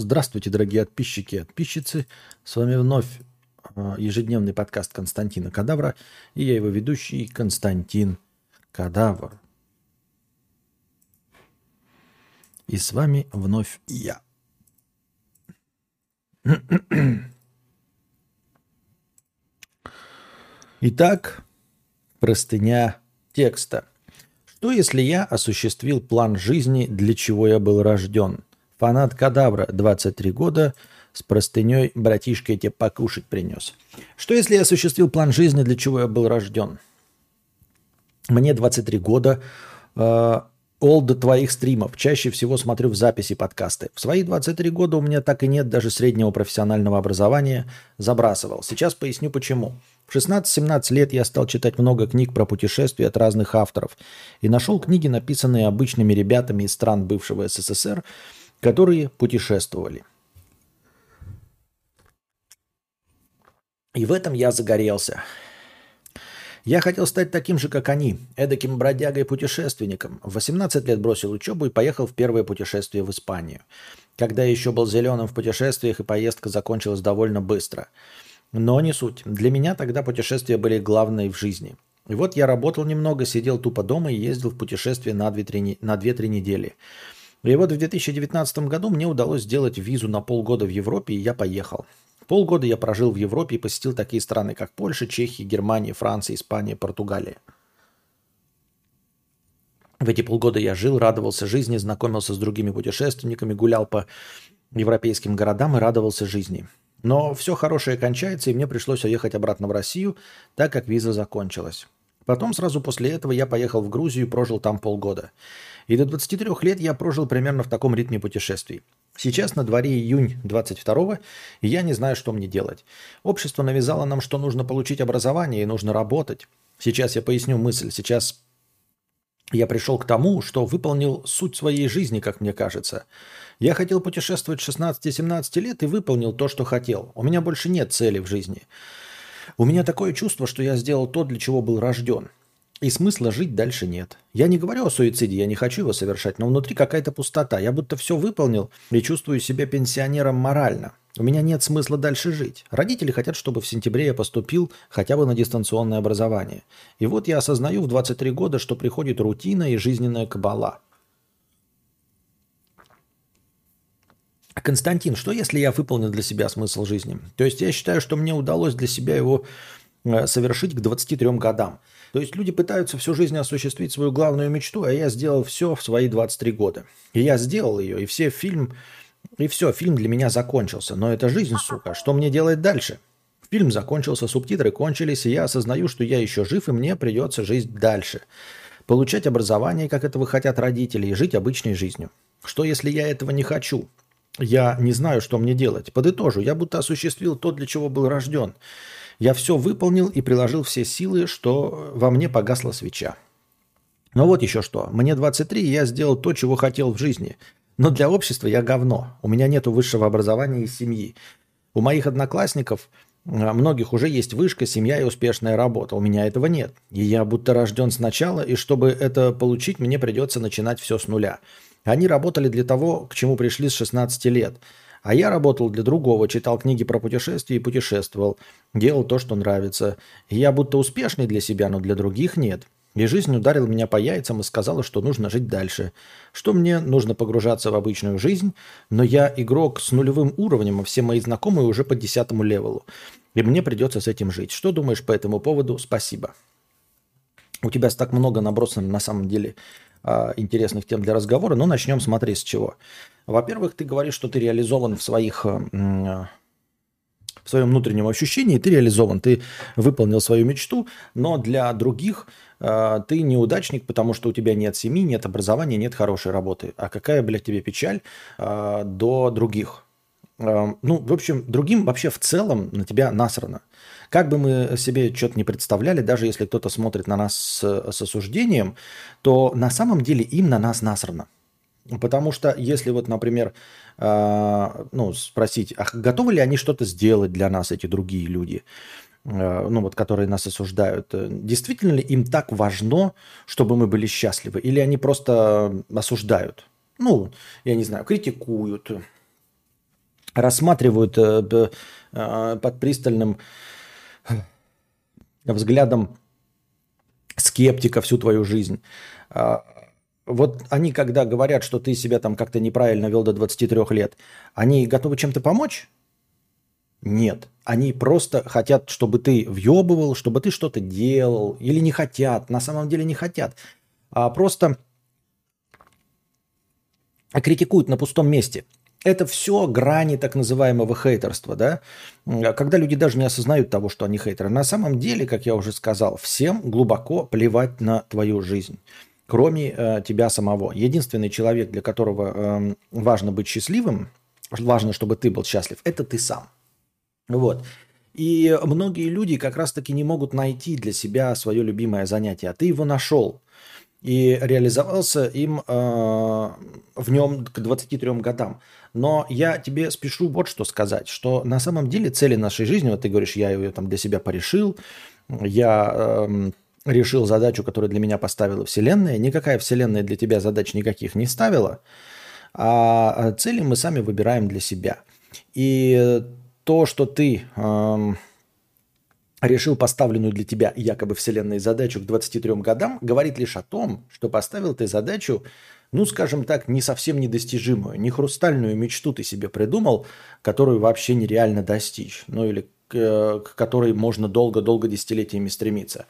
Здравствуйте, дорогие подписчики и подписчицы. С вами вновь э, ежедневный подкаст Константина Кадавра. И я его ведущий Константин Кадавр. И с вами вновь я. Итак, простыня текста. Что если я осуществил план жизни, для чего я был рожден? Фанат Кадавра, 23 года, с простыней братишка я тебе покушать принес. Что если я осуществил план жизни, для чего я был рожден? Мне 23 года, э, олд твоих стримов. Чаще всего смотрю в записи подкасты. В свои 23 года у меня так и нет даже среднего профессионального образования. Забрасывал. Сейчас поясню почему. В 16-17 лет я стал читать много книг про путешествия от разных авторов и нашел книги, написанные обычными ребятами из стран бывшего СССР, которые путешествовали. И в этом я загорелся. Я хотел стать таким же, как они, эдаким бродягой-путешественником. В 18 лет бросил учебу и поехал в первое путешествие в Испанию. Когда я еще был зеленым в путешествиях, и поездка закончилась довольно быстро. Но не суть. Для меня тогда путешествия были главной в жизни. И вот я работал немного, сидел тупо дома и ездил в путешествие на 2-3 недели. И вот в 2019 году мне удалось сделать визу на полгода в Европе, и я поехал. Полгода я прожил в Европе и посетил такие страны, как Польша, Чехия, Германия, Франция, Испания, Португалия. В эти полгода я жил, радовался жизни, знакомился с другими путешественниками, гулял по европейским городам и радовался жизни. Но все хорошее кончается, и мне пришлось уехать обратно в Россию, так как виза закончилась. Потом сразу после этого я поехал в Грузию и прожил там полгода. И до 23 лет я прожил примерно в таком ритме путешествий. Сейчас на дворе июнь 22 и я не знаю, что мне делать. Общество навязало нам, что нужно получить образование и нужно работать. Сейчас я поясню мысль. Сейчас я пришел к тому, что выполнил суть своей жизни, как мне кажется. Я хотел путешествовать с 16-17 лет и выполнил то, что хотел. У меня больше нет цели в жизни. У меня такое чувство, что я сделал то, для чего был рожден. И смысла жить дальше нет. Я не говорю о суициде, я не хочу его совершать, но внутри какая-то пустота. Я будто все выполнил и чувствую себя пенсионером морально. У меня нет смысла дальше жить. Родители хотят, чтобы в сентябре я поступил хотя бы на дистанционное образование. И вот я осознаю в 23 года, что приходит рутина и жизненная кабала. Константин, что если я выполнил для себя смысл жизни? То есть я считаю, что мне удалось для себя его э, совершить к 23 годам. То есть люди пытаются всю жизнь осуществить свою главную мечту, а я сделал все в свои 23 года. И я сделал ее, и все фильм, и все, фильм для меня закончился. Но это жизнь, сука. Что мне делать дальше? Фильм закончился, субтитры кончились, и я осознаю, что я еще жив, и мне придется жить дальше. Получать образование, как этого хотят родители, и жить обычной жизнью. Что если я этого не хочу? Я не знаю, что мне делать. Подытожу, я будто осуществил то, для чего был рожден. Я все выполнил и приложил все силы, что во мне погасла свеча. Но вот еще что. Мне 23, и я сделал то, чего хотел в жизни. Но для общества я говно. У меня нет высшего образования и семьи. У моих одноклассников а, многих уже есть вышка, семья и успешная работа. У меня этого нет. И я будто рожден сначала, и чтобы это получить, мне придется начинать все с нуля. Они работали для того, к чему пришли с 16 лет. А я работал для другого, читал книги про путешествия и путешествовал, делал то, что нравится. Я будто успешный для себя, но для других нет. И жизнь ударила меня по яйцам и сказала, что нужно жить дальше. Что мне нужно погружаться в обычную жизнь, но я игрок с нулевым уровнем, а все мои знакомые уже по десятому левелу. И мне придется с этим жить. Что думаешь по этому поводу? Спасибо. У тебя так много набросано на самом деле а, интересных тем для разговора, но начнем смотри с чего. Во-первых, ты говоришь, что ты реализован в своих э, в своем внутреннем ощущении, ты реализован, ты выполнил свою мечту, но для других э, ты неудачник, потому что у тебя нет семьи, нет образования, нет хорошей работы. А какая, блядь, тебе печаль э, до других? Э, ну, в общем, другим вообще в целом на тебя насрано. Как бы мы себе что-то не представляли, даже если кто-то смотрит на нас с, с осуждением, то на самом деле им на нас насрано. Потому что если вот, например, э, ну, спросить, а готовы ли они что-то сделать для нас, эти другие люди, э, ну вот, которые нас осуждают, действительно ли им так важно, чтобы мы были счастливы, или они просто осуждают? Ну, я не знаю, критикуют, рассматривают э, э, под пристальным взглядом скептика всю твою жизнь. А, вот они, когда говорят, что ты себя там как-то неправильно вел до 23 лет, они готовы чем-то помочь? Нет. Они просто хотят, чтобы ты въебывал, чтобы ты что-то делал. Или не хотят. На самом деле не хотят. А просто критикуют на пустом месте. Это все грани так называемого хейтерства, да? Когда люди даже не осознают того, что они хейтеры. На самом деле, как я уже сказал, всем глубоко плевать на твою жизнь кроме э, тебя самого. Единственный человек, для которого э, важно быть счастливым, важно, чтобы ты был счастлив, это ты сам. Вот. И многие люди как раз-таки не могут найти для себя свое любимое занятие, а ты его нашел и реализовался им э, в нем к 23 годам. Но я тебе спешу вот что сказать, что на самом деле цели нашей жизни, вот ты говоришь, я ее там для себя порешил, я э, решил задачу, которую для меня поставила Вселенная. Никакая Вселенная для тебя задач никаких не ставила, а цели мы сами выбираем для себя. И то, что ты э, решил поставленную для тебя якобы Вселенной задачу к 23 годам, говорит лишь о том, что поставил ты задачу, ну, скажем так, не совсем недостижимую, не хрустальную мечту ты себе придумал, которую вообще нереально достичь, ну или к, к которой можно долго-долго десятилетиями стремиться.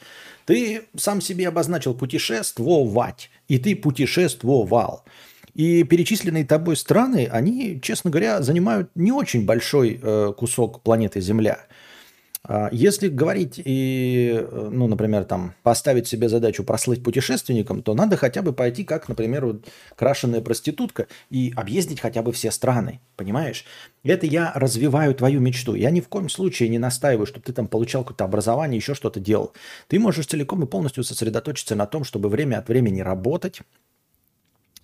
Ты сам себе обозначил путешествовать, и ты путешествовал. И перечисленные тобой страны, они, честно говоря, занимают не очень большой э, кусок планеты Земля – если говорить и, ну, например, там, поставить себе задачу прослыть путешественником, то надо хотя бы пойти, как, например, вот, крашеная проститутка, и объездить хотя бы все страны, понимаешь? Это я развиваю твою мечту. Я ни в коем случае не настаиваю, чтобы ты там получал какое-то образование, еще что-то делал. Ты можешь целиком и полностью сосредоточиться на том, чтобы время от времени работать,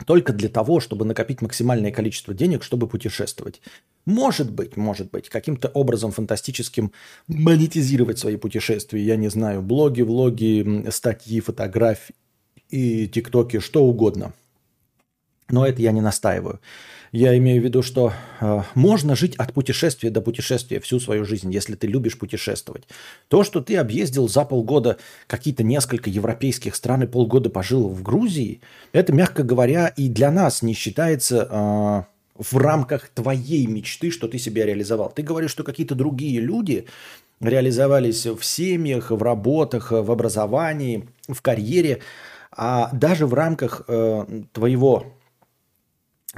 только для того, чтобы накопить максимальное количество денег, чтобы путешествовать. Может быть, может быть, каким-то образом фантастическим монетизировать свои путешествия. Я не знаю, блоги, влоги, статьи, фотографии, тиктоки, что угодно. Но это я не настаиваю. Я имею в виду, что э, можно жить от путешествия до путешествия всю свою жизнь, если ты любишь путешествовать. То, что ты объездил за полгода какие-то несколько европейских стран и полгода пожил в Грузии, это, мягко говоря, и для нас не считается э, в рамках твоей мечты, что ты себя реализовал. Ты говоришь, что какие-то другие люди реализовались в семьях, в работах, в образовании, в карьере, а даже в рамках э, твоего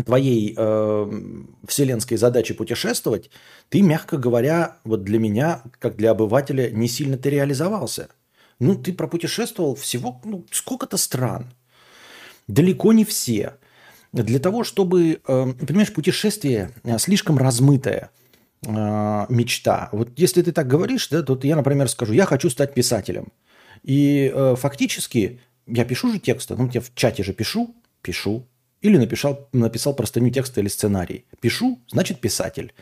твоей э, вселенской задачи путешествовать, ты, мягко говоря, вот для меня, как для обывателя, не сильно ты реализовался. Ну, ты пропутешествовал всего ну, сколько-то стран. Далеко не все. Для того, чтобы, э, понимаешь, путешествие э, слишком размытое э, мечта. Вот если ты так говоришь, да, то я, например, скажу, я хочу стать писателем. И э, фактически я пишу же тексты, ну, я в чате же пишу, пишу, или написал, написал простыню текста или сценарий. Пишу, значит писатель.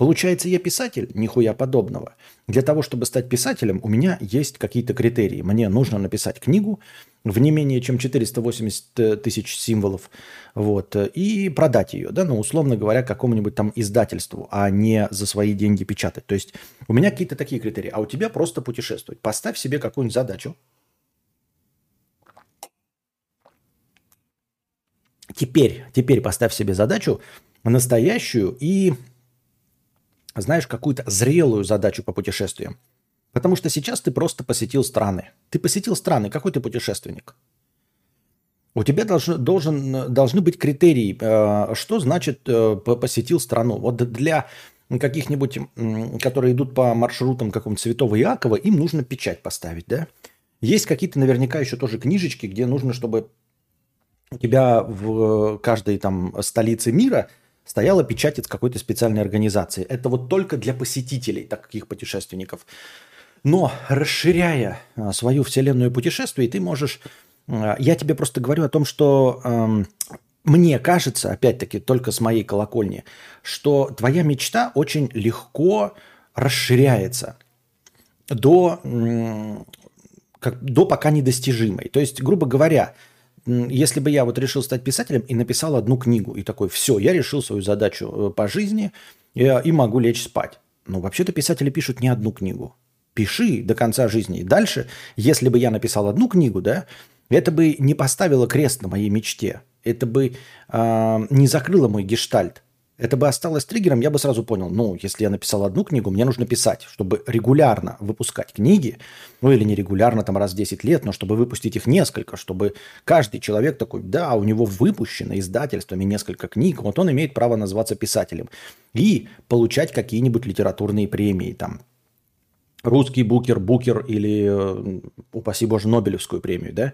Получается, я писатель? Нихуя подобного. Для того, чтобы стать писателем, у меня есть какие-то критерии. Мне нужно написать книгу в не менее чем 480 тысяч символов вот, и продать ее, да, ну, условно говоря, какому-нибудь там издательству, а не за свои деньги печатать. То есть у меня какие-то такие критерии, а у тебя просто путешествовать. Поставь себе какую-нибудь задачу, Теперь, теперь поставь себе задачу настоящую и, знаешь, какую-то зрелую задачу по путешествиям. Потому что сейчас ты просто посетил страны. Ты посетил страны, какой ты путешественник? У тебя должен, должен, должны быть критерии, э, что значит э, посетил страну. Вот для каких-нибудь, которые идут по маршрутам какого-нибудь Святого Иакова, им нужно печать поставить, да? Есть какие-то наверняка еще тоже книжечки, где нужно, чтобы у тебя в каждой там столице мира стояла печать от какой-то специальной организации. Это вот только для посетителей таких путешественников. Но расширяя а, свою вселенную путешествий, ты можешь... А, я тебе просто говорю о том, что эм, мне кажется, опять-таки, только с моей колокольни, что твоя мечта очень легко расширяется до, как, до пока недостижимой. То есть, грубо говоря, если бы я вот решил стать писателем и написал одну книгу, и такой, все, я решил свою задачу э, по жизни, и, могу лечь спать. Но вообще-то писатели пишут не одну книгу. Пиши до конца жизни. И дальше, если бы я написал одну книгу, да, это бы не поставило крест на моей мечте. Это бы э, не закрыло мой гештальт. Это бы осталось триггером, я бы сразу понял, ну, если я написал одну книгу, мне нужно писать, чтобы регулярно выпускать книги, ну или не регулярно, там раз в 10 лет, но чтобы выпустить их несколько, чтобы каждый человек такой, да, у него выпущено издательствами несколько книг, вот он имеет право назваться писателем. И получать какие-нибудь литературные премии, там, русский букер, букер или, э, упаси боже, Нобелевскую премию, да,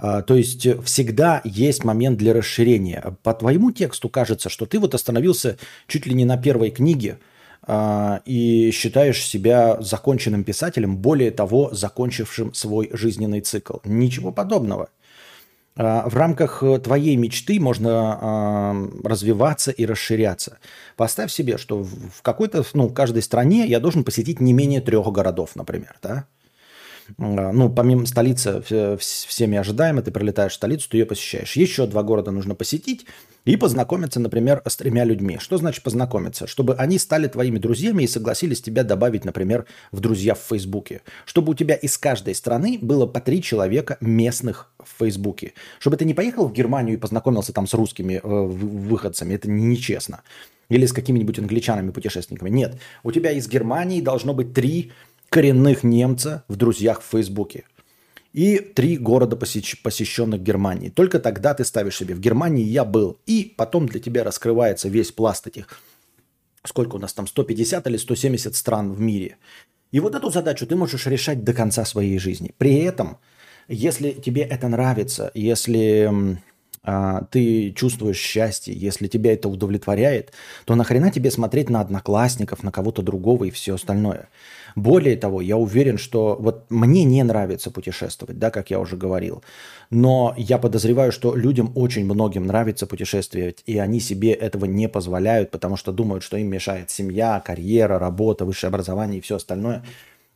то есть всегда есть момент для расширения. По твоему тексту кажется, что ты вот остановился чуть ли не на первой книге а, и считаешь себя законченным писателем, более того, закончившим свой жизненный цикл. Ничего подобного. А, в рамках твоей мечты можно развиваться и расширяться. Поставь себе, что в какой-то, ну, в каждой стране я должен посетить не менее трех городов, например, да? А, ну, помимо столицы, всеми ожидаемо, ты прилетаешь в столицу, ты ее посещаешь. Еще два города нужно посетить и познакомиться, например, с тремя людьми. Что значит познакомиться? Чтобы они стали твоими друзьями и согласились тебя добавить, например, в друзья в Фейсбуке. Чтобы у тебя из каждой страны было по три человека местных в Фейсбуке. Чтобы ты не поехал в Германию и познакомился там с русскими э, выходцами. Это нечестно. Или с какими-нибудь англичанами-путешественниками. Нет. У тебя из Германии должно быть три коренных немца в друзьях в Фейсбуке. И три города, посещенных Германии. Только тогда ты ставишь себе в Германии я был. И потом для тебя раскрывается весь пласт этих, сколько у нас там, 150 или 170 стран в мире. И вот эту задачу ты можешь решать до конца своей жизни. При этом, если тебе это нравится, если ты чувствуешь счастье, если тебя это удовлетворяет, то нахрена тебе смотреть на одноклассников, на кого-то другого и все остальное. Более того, я уверен, что вот мне не нравится путешествовать, да, как я уже говорил, но я подозреваю, что людям очень многим нравится путешествовать, и они себе этого не позволяют, потому что думают, что им мешает семья, карьера, работа, высшее образование и все остальное.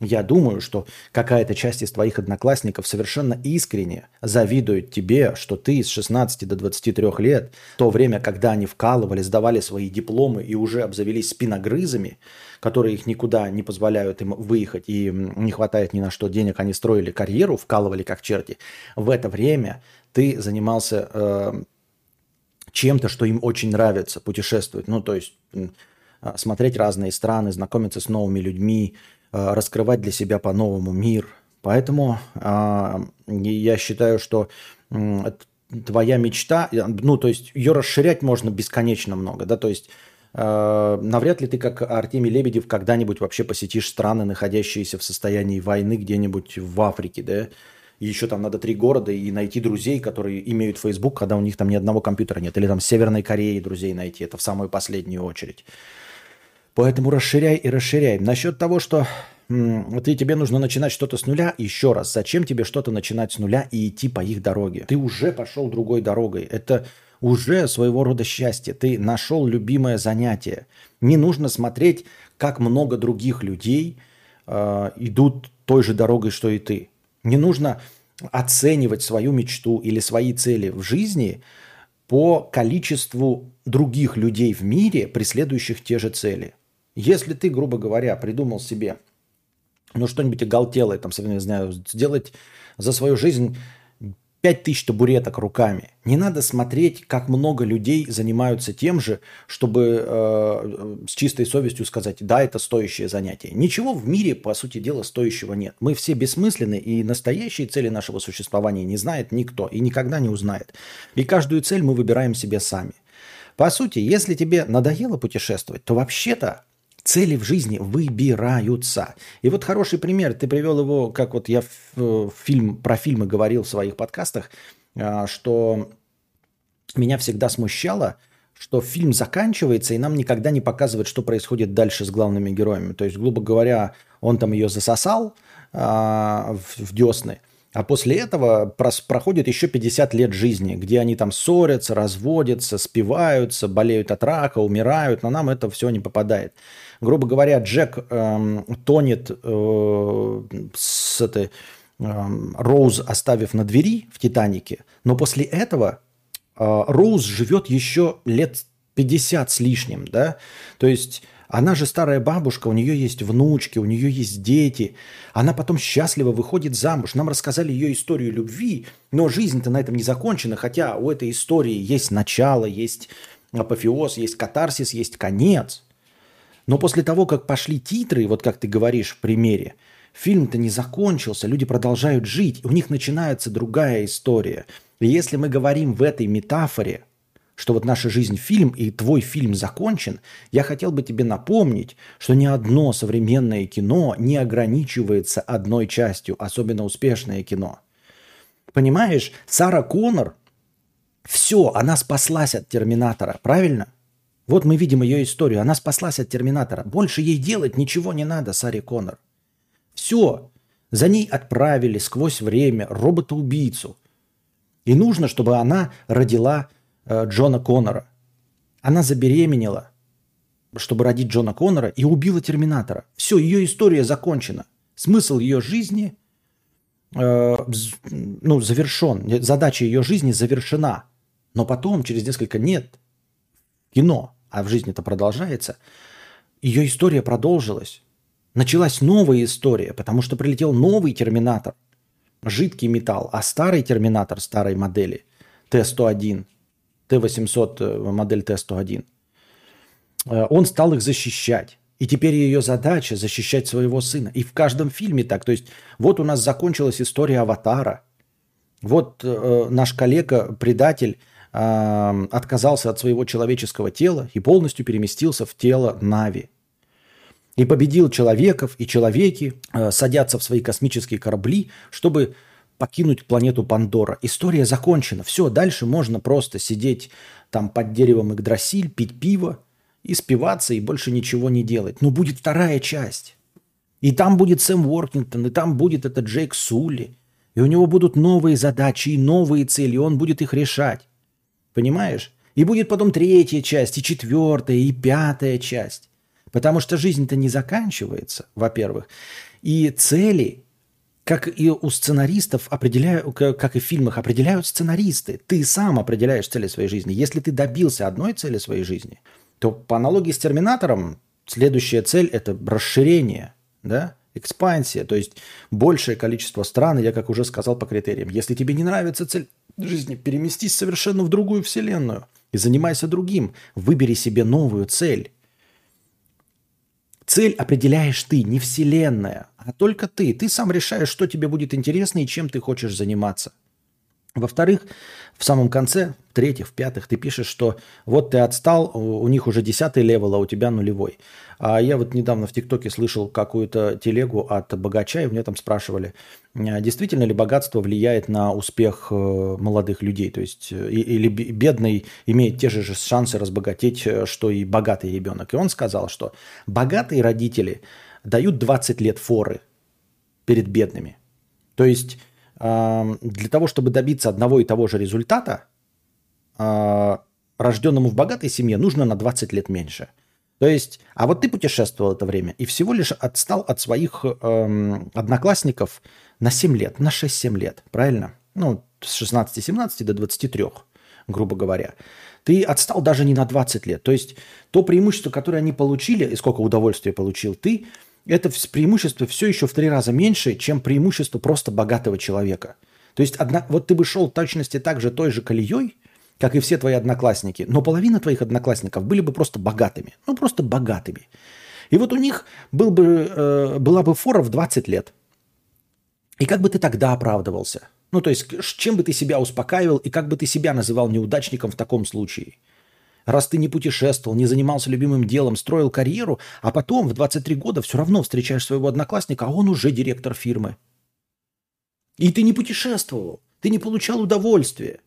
Я думаю, что какая-то часть из твоих одноклассников совершенно искренне завидует тебе, что ты с 16 до 23 лет, то время, когда они вкалывали, сдавали свои дипломы и уже обзавелись спиногрызами, которые их никуда не позволяют им выехать и не хватает ни на что денег, они строили карьеру, вкалывали как черти. В это время ты занимался э, чем-то, что им очень нравится, путешествовать. Ну, то есть э, смотреть разные страны, знакомиться с новыми людьми, раскрывать для себя по-новому мир. Поэтому э, я считаю, что э, твоя мечта, ну, то есть ее расширять можно бесконечно много, да, то есть Э, навряд ли ты, как Артемий Лебедев, когда-нибудь вообще посетишь страны, находящиеся в состоянии войны где-нибудь в Африке, да? Еще там надо три города и найти друзей, которые имеют Facebook, когда у них там ни одного компьютера нет. Или там Северной Корее друзей найти. Это в самую последнюю очередь. Поэтому расширяй и расширяй. Насчет того, что ты, тебе нужно начинать что-то с нуля, еще раз, зачем тебе что-то начинать с нуля и идти по их дороге? Ты уже пошел другой дорогой. Это уже своего рода счастье. Ты нашел любимое занятие. Не нужно смотреть, как много других людей э, идут той же дорогой, что и ты. Не нужно оценивать свою мечту или свои цели в жизни по количеству других людей в мире, преследующих те же цели. Если ты, грубо говоря, придумал себе ну, что-нибудь оголтелое, там, не знаю, сделать за свою жизнь 5000 табуреток руками. Не надо смотреть, как много людей занимаются тем же, чтобы э, с чистой совестью сказать, да, это стоящее занятие. Ничего в мире, по сути дела, стоящего нет. Мы все бессмысленны, и настоящие цели нашего существования не знает никто и никогда не узнает. И каждую цель мы выбираем себе сами. По сути, если тебе надоело путешествовать, то вообще-то Цели в жизни выбираются. И вот хороший пример, ты привел его, как вот я в, в фильм, про фильмы говорил в своих подкастах, а, что меня всегда смущало, что фильм заканчивается, и нам никогда не показывают, что происходит дальше с главными героями. То есть, грубо говоря, он там ее засосал а, в, в десны, а после этого проходит еще 50 лет жизни, где они там ссорятся, разводятся, спиваются, болеют от рака, умирают, но нам это все не попадает. Грубо говоря, Джек эм, тонет э, с этой э, Роуз, оставив на двери в Титанике, но после этого э, Роуз живет еще лет 50 с лишним, да, то есть Она же старая бабушка, у нее есть внучки, у нее есть дети. Она потом счастливо выходит замуж. Нам рассказали ее историю любви, но жизнь-то на этом не закончена, хотя у этой истории есть начало, есть апофеоз, есть катарсис, есть конец. Но после того, как пошли титры, вот как ты говоришь в примере, фильм-то не закончился, люди продолжают жить, у них начинается другая история. И если мы говорим в этой метафоре – что вот наша жизнь фильм и твой фильм закончен, я хотел бы тебе напомнить, что ни одно современное кино не ограничивается одной частью, особенно успешное кино. Понимаешь, Сара Коннор, все, она спаслась от Терминатора, правильно? Вот мы видим ее историю, она спаслась от Терминатора. Больше ей делать ничего не надо, Саре Коннор. Все, за ней отправили сквозь время робота-убийцу. И нужно, чтобы она родила Джона Коннора. Она забеременела, чтобы родить Джона Коннора, и убила Терминатора. Все, ее история закончена. Смысл ее жизни э, ну, завершен. Задача ее жизни завершена. Но потом, через несколько нет, кино, а в жизни это продолжается, ее история продолжилась. Началась новая история, потому что прилетел новый терминатор, жидкий металл, а старый терминатор старой модели Т-101 Т-800, э, модель Т-101. Э, он стал их защищать. И теперь ее задача защищать своего сына. И в каждом фильме так. То есть вот у нас закончилась история Аватара. Вот э, наш коллега-предатель э, отказался от своего человеческого тела и полностью переместился в тело Нави. И победил человеков, и человеки э, садятся в свои космические корабли, чтобы покинуть планету Пандора. История закончена. Все, дальше можно просто сидеть там под деревом Игдрасиль, пить пиво и спиваться, и больше ничего не делать. Но будет вторая часть. И там будет Сэм Уоркингтон, и там будет этот Джейк Сулли. И у него будут новые задачи и новые цели, и он будет их решать. Понимаешь? И будет потом третья часть, и четвертая, и пятая часть. Потому что жизнь-то не заканчивается, во-первых. И цели как и у сценаристов определяю, как и в фильмах определяют сценаристы. Ты сам определяешь цели своей жизни. Если ты добился одной цели своей жизни, то по аналогии с Терминатором следующая цель – это расширение, да? экспансия, то есть большее количество стран, я как уже сказал по критериям. Если тебе не нравится цель жизни, переместись совершенно в другую вселенную и занимайся другим. Выбери себе новую цель. Цель определяешь ты, не Вселенная, а только ты. Ты сам решаешь, что тебе будет интересно и чем ты хочешь заниматься. Во-вторых, в самом конце, в-третьих, в-пятых, ты пишешь, что вот ты отстал, у них уже десятый level, а у тебя нулевой. А я вот недавно в ТикТоке слышал какую-то телегу от богача, и мне там спрашивали, «А действительно ли богатство влияет на успех э, молодых людей? То есть, э, или бедный имеет те же шансы разбогатеть, э, что и богатый ребенок. И он сказал, что богатые родители дают 20 лет форы перед бедными. То есть для того, чтобы добиться одного и того же результата, а, рожденному в богатой семье нужно на 20 лет меньше. То есть, а вот ты путешествовал это время и всего лишь отстал от своих эм, одноклассников на 7 лет, на 6-7 лет, правильно? Ну, с 16-17 до 23, грубо говоря. Ты отстал даже не на 20 лет. То есть, то преимущество, которое они получили, и сколько удовольствия получил ты, это преимущество все еще в три раза меньше, чем преимущество просто богатого человека. То есть одна, вот ты бы шел в точности так же той же колеей, как и все твои одноклассники, но половина твоих одноклассников были бы просто богатыми. Ну, просто богатыми. И вот у них был бы, э, была бы фора в 20 лет. И как бы ты тогда оправдывался? Ну, то есть, чем бы ты себя успокаивал и как бы ты себя называл неудачником в таком случае – Раз ты не путешествовал, не занимался любимым делом, строил карьеру, а потом в 23 года все равно встречаешь своего одноклассника, а он уже директор фирмы. И ты не путешествовал, ты не получал удовольствия,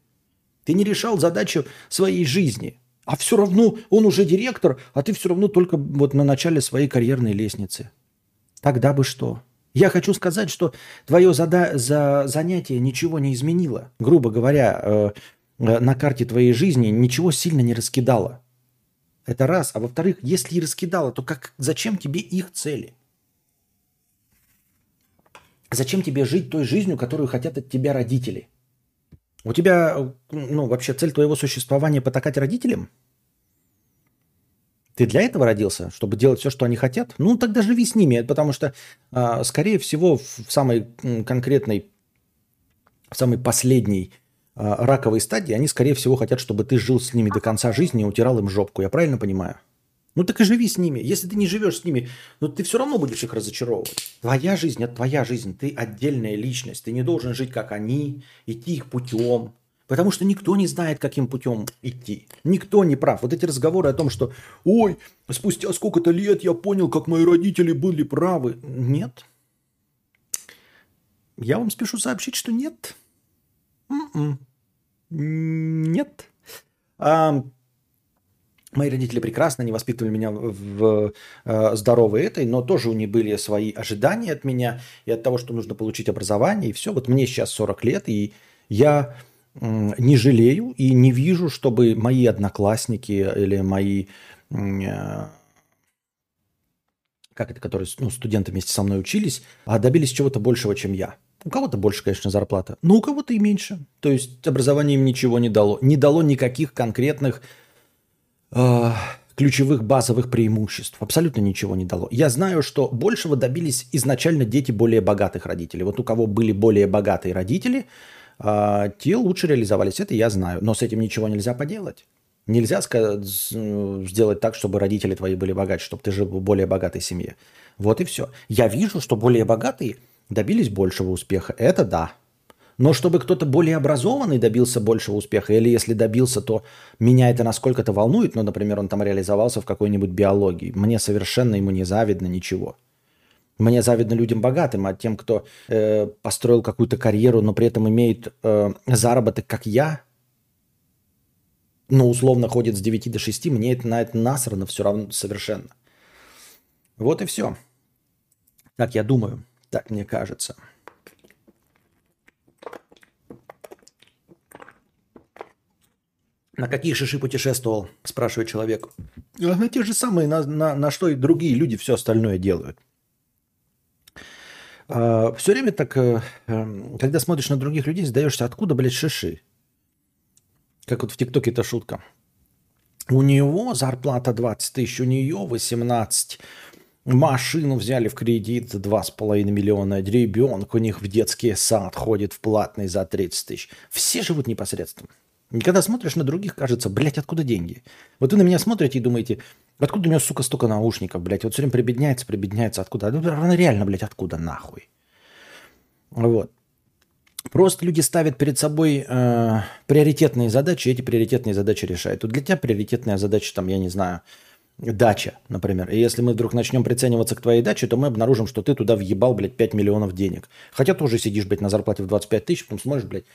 ты не решал задачу своей жизни, а все равно он уже директор, а ты все равно только вот на начале своей карьерной лестницы. Тогда бы что? Я хочу сказать, что твое зада- за занятие ничего не изменило. Грубо говоря, э, на карте твоей жизни ничего сильно не раскидало. Это раз. А во-вторых, если и раскидало, то как, зачем тебе их цели? Зачем тебе жить той жизнью, которую хотят от тебя родители? У тебя, ну, вообще цель твоего существования потакать родителям? Ты для этого родился, чтобы делать все, что они хотят? Ну, тогда живи с ними, потому что, а, скорее всего, в самой конкретной, в самой последней раковой стадии они, скорее всего, хотят, чтобы ты жил с ними до конца жизни и утирал им жопку. Я правильно понимаю? Ну так и живи с ними. Если ты не живешь с ними, ну ты все равно будешь их разочаровывать. Твоя жизнь – это твоя жизнь. Ты отдельная личность. Ты не должен жить, как они, идти их путем. Потому что никто не знает, каким путем идти. Никто не прав. Вот эти разговоры о том, что «Ой, спустя сколько-то лет я понял, как мои родители были правы». Нет. Я вам спешу сообщить, что нет. М-м. Нет. А, Мои родители прекрасно, они воспитывали меня в э, здоровой этой, но тоже у них были свои ожидания от меня и от того, что нужно получить образование, и все. Вот мне сейчас 40 лет, и я не жалею и не вижу, чтобы мои одноклассники или мои, э, как это, которые ну, студенты вместе со мной учились, а добились чего-то большего, чем я. У кого-то больше, конечно, зарплата, но у кого-то и меньше. То есть образование им ничего не дало. Не дало никаких конкретных э, ключевых базовых преимуществ. Абсолютно ничего не дало. Я знаю, что большего добились изначально дети более богатых родителей. Вот у кого были более богатые родители, э, те лучше реализовались. Это я знаю. Но с этим ничего нельзя поделать. Нельзя сказать, сделать так, чтобы родители твои были богаче, чтобы ты жил в более богатой семье. Вот и все. Я вижу, что более богатые добились большего успеха. Это да. Но чтобы кто-то более образованный добился большего успеха, или если добился, то меня это насколько-то волнует, ну, например, он там реализовался в какой-нибудь биологии, мне совершенно ему не завидно ничего. Мне завидно людям богатым, а тем, кто э, построил какую-то карьеру, но при этом имеет э, заработок, как я, но условно ходит с 9 до 6, мне это на это насрано все равно совершенно. Вот и все. Так я думаю, так мне кажется. На какие шиши путешествовал, спрашивает человек. А на те же самые, на, на, на что и другие люди все остальное делают. А, все время так, э, эм, когда смотришь на других людей, задаешься, откуда, блядь, шиши? Как вот в ТикТоке это шутка. У него зарплата 20 тысяч, у нее 18. Машину взяли в кредит за 2,5 миллиона. Ребенок у них в детский сад ходит в платный за 30 тысяч. Все живут непосредственно. И когда смотришь на других, кажется, блядь, откуда деньги? Вот вы на меня смотрите и думаете, откуда у него, сука, столько наушников, блядь? Вот все время прибедняется, прибедняется. Откуда? Ну, реально, блядь, откуда нахуй? Вот. Просто люди ставят перед собой э, приоритетные задачи, и эти приоритетные задачи решают. Вот для тебя приоритетная задача, там, я не знаю, дача, например. И если мы вдруг начнем прицениваться к твоей даче, то мы обнаружим, что ты туда въебал, блядь, 5 миллионов денег. Хотя тоже сидишь, блядь, на зарплате в 25 тысяч, потом смотришь, блядь,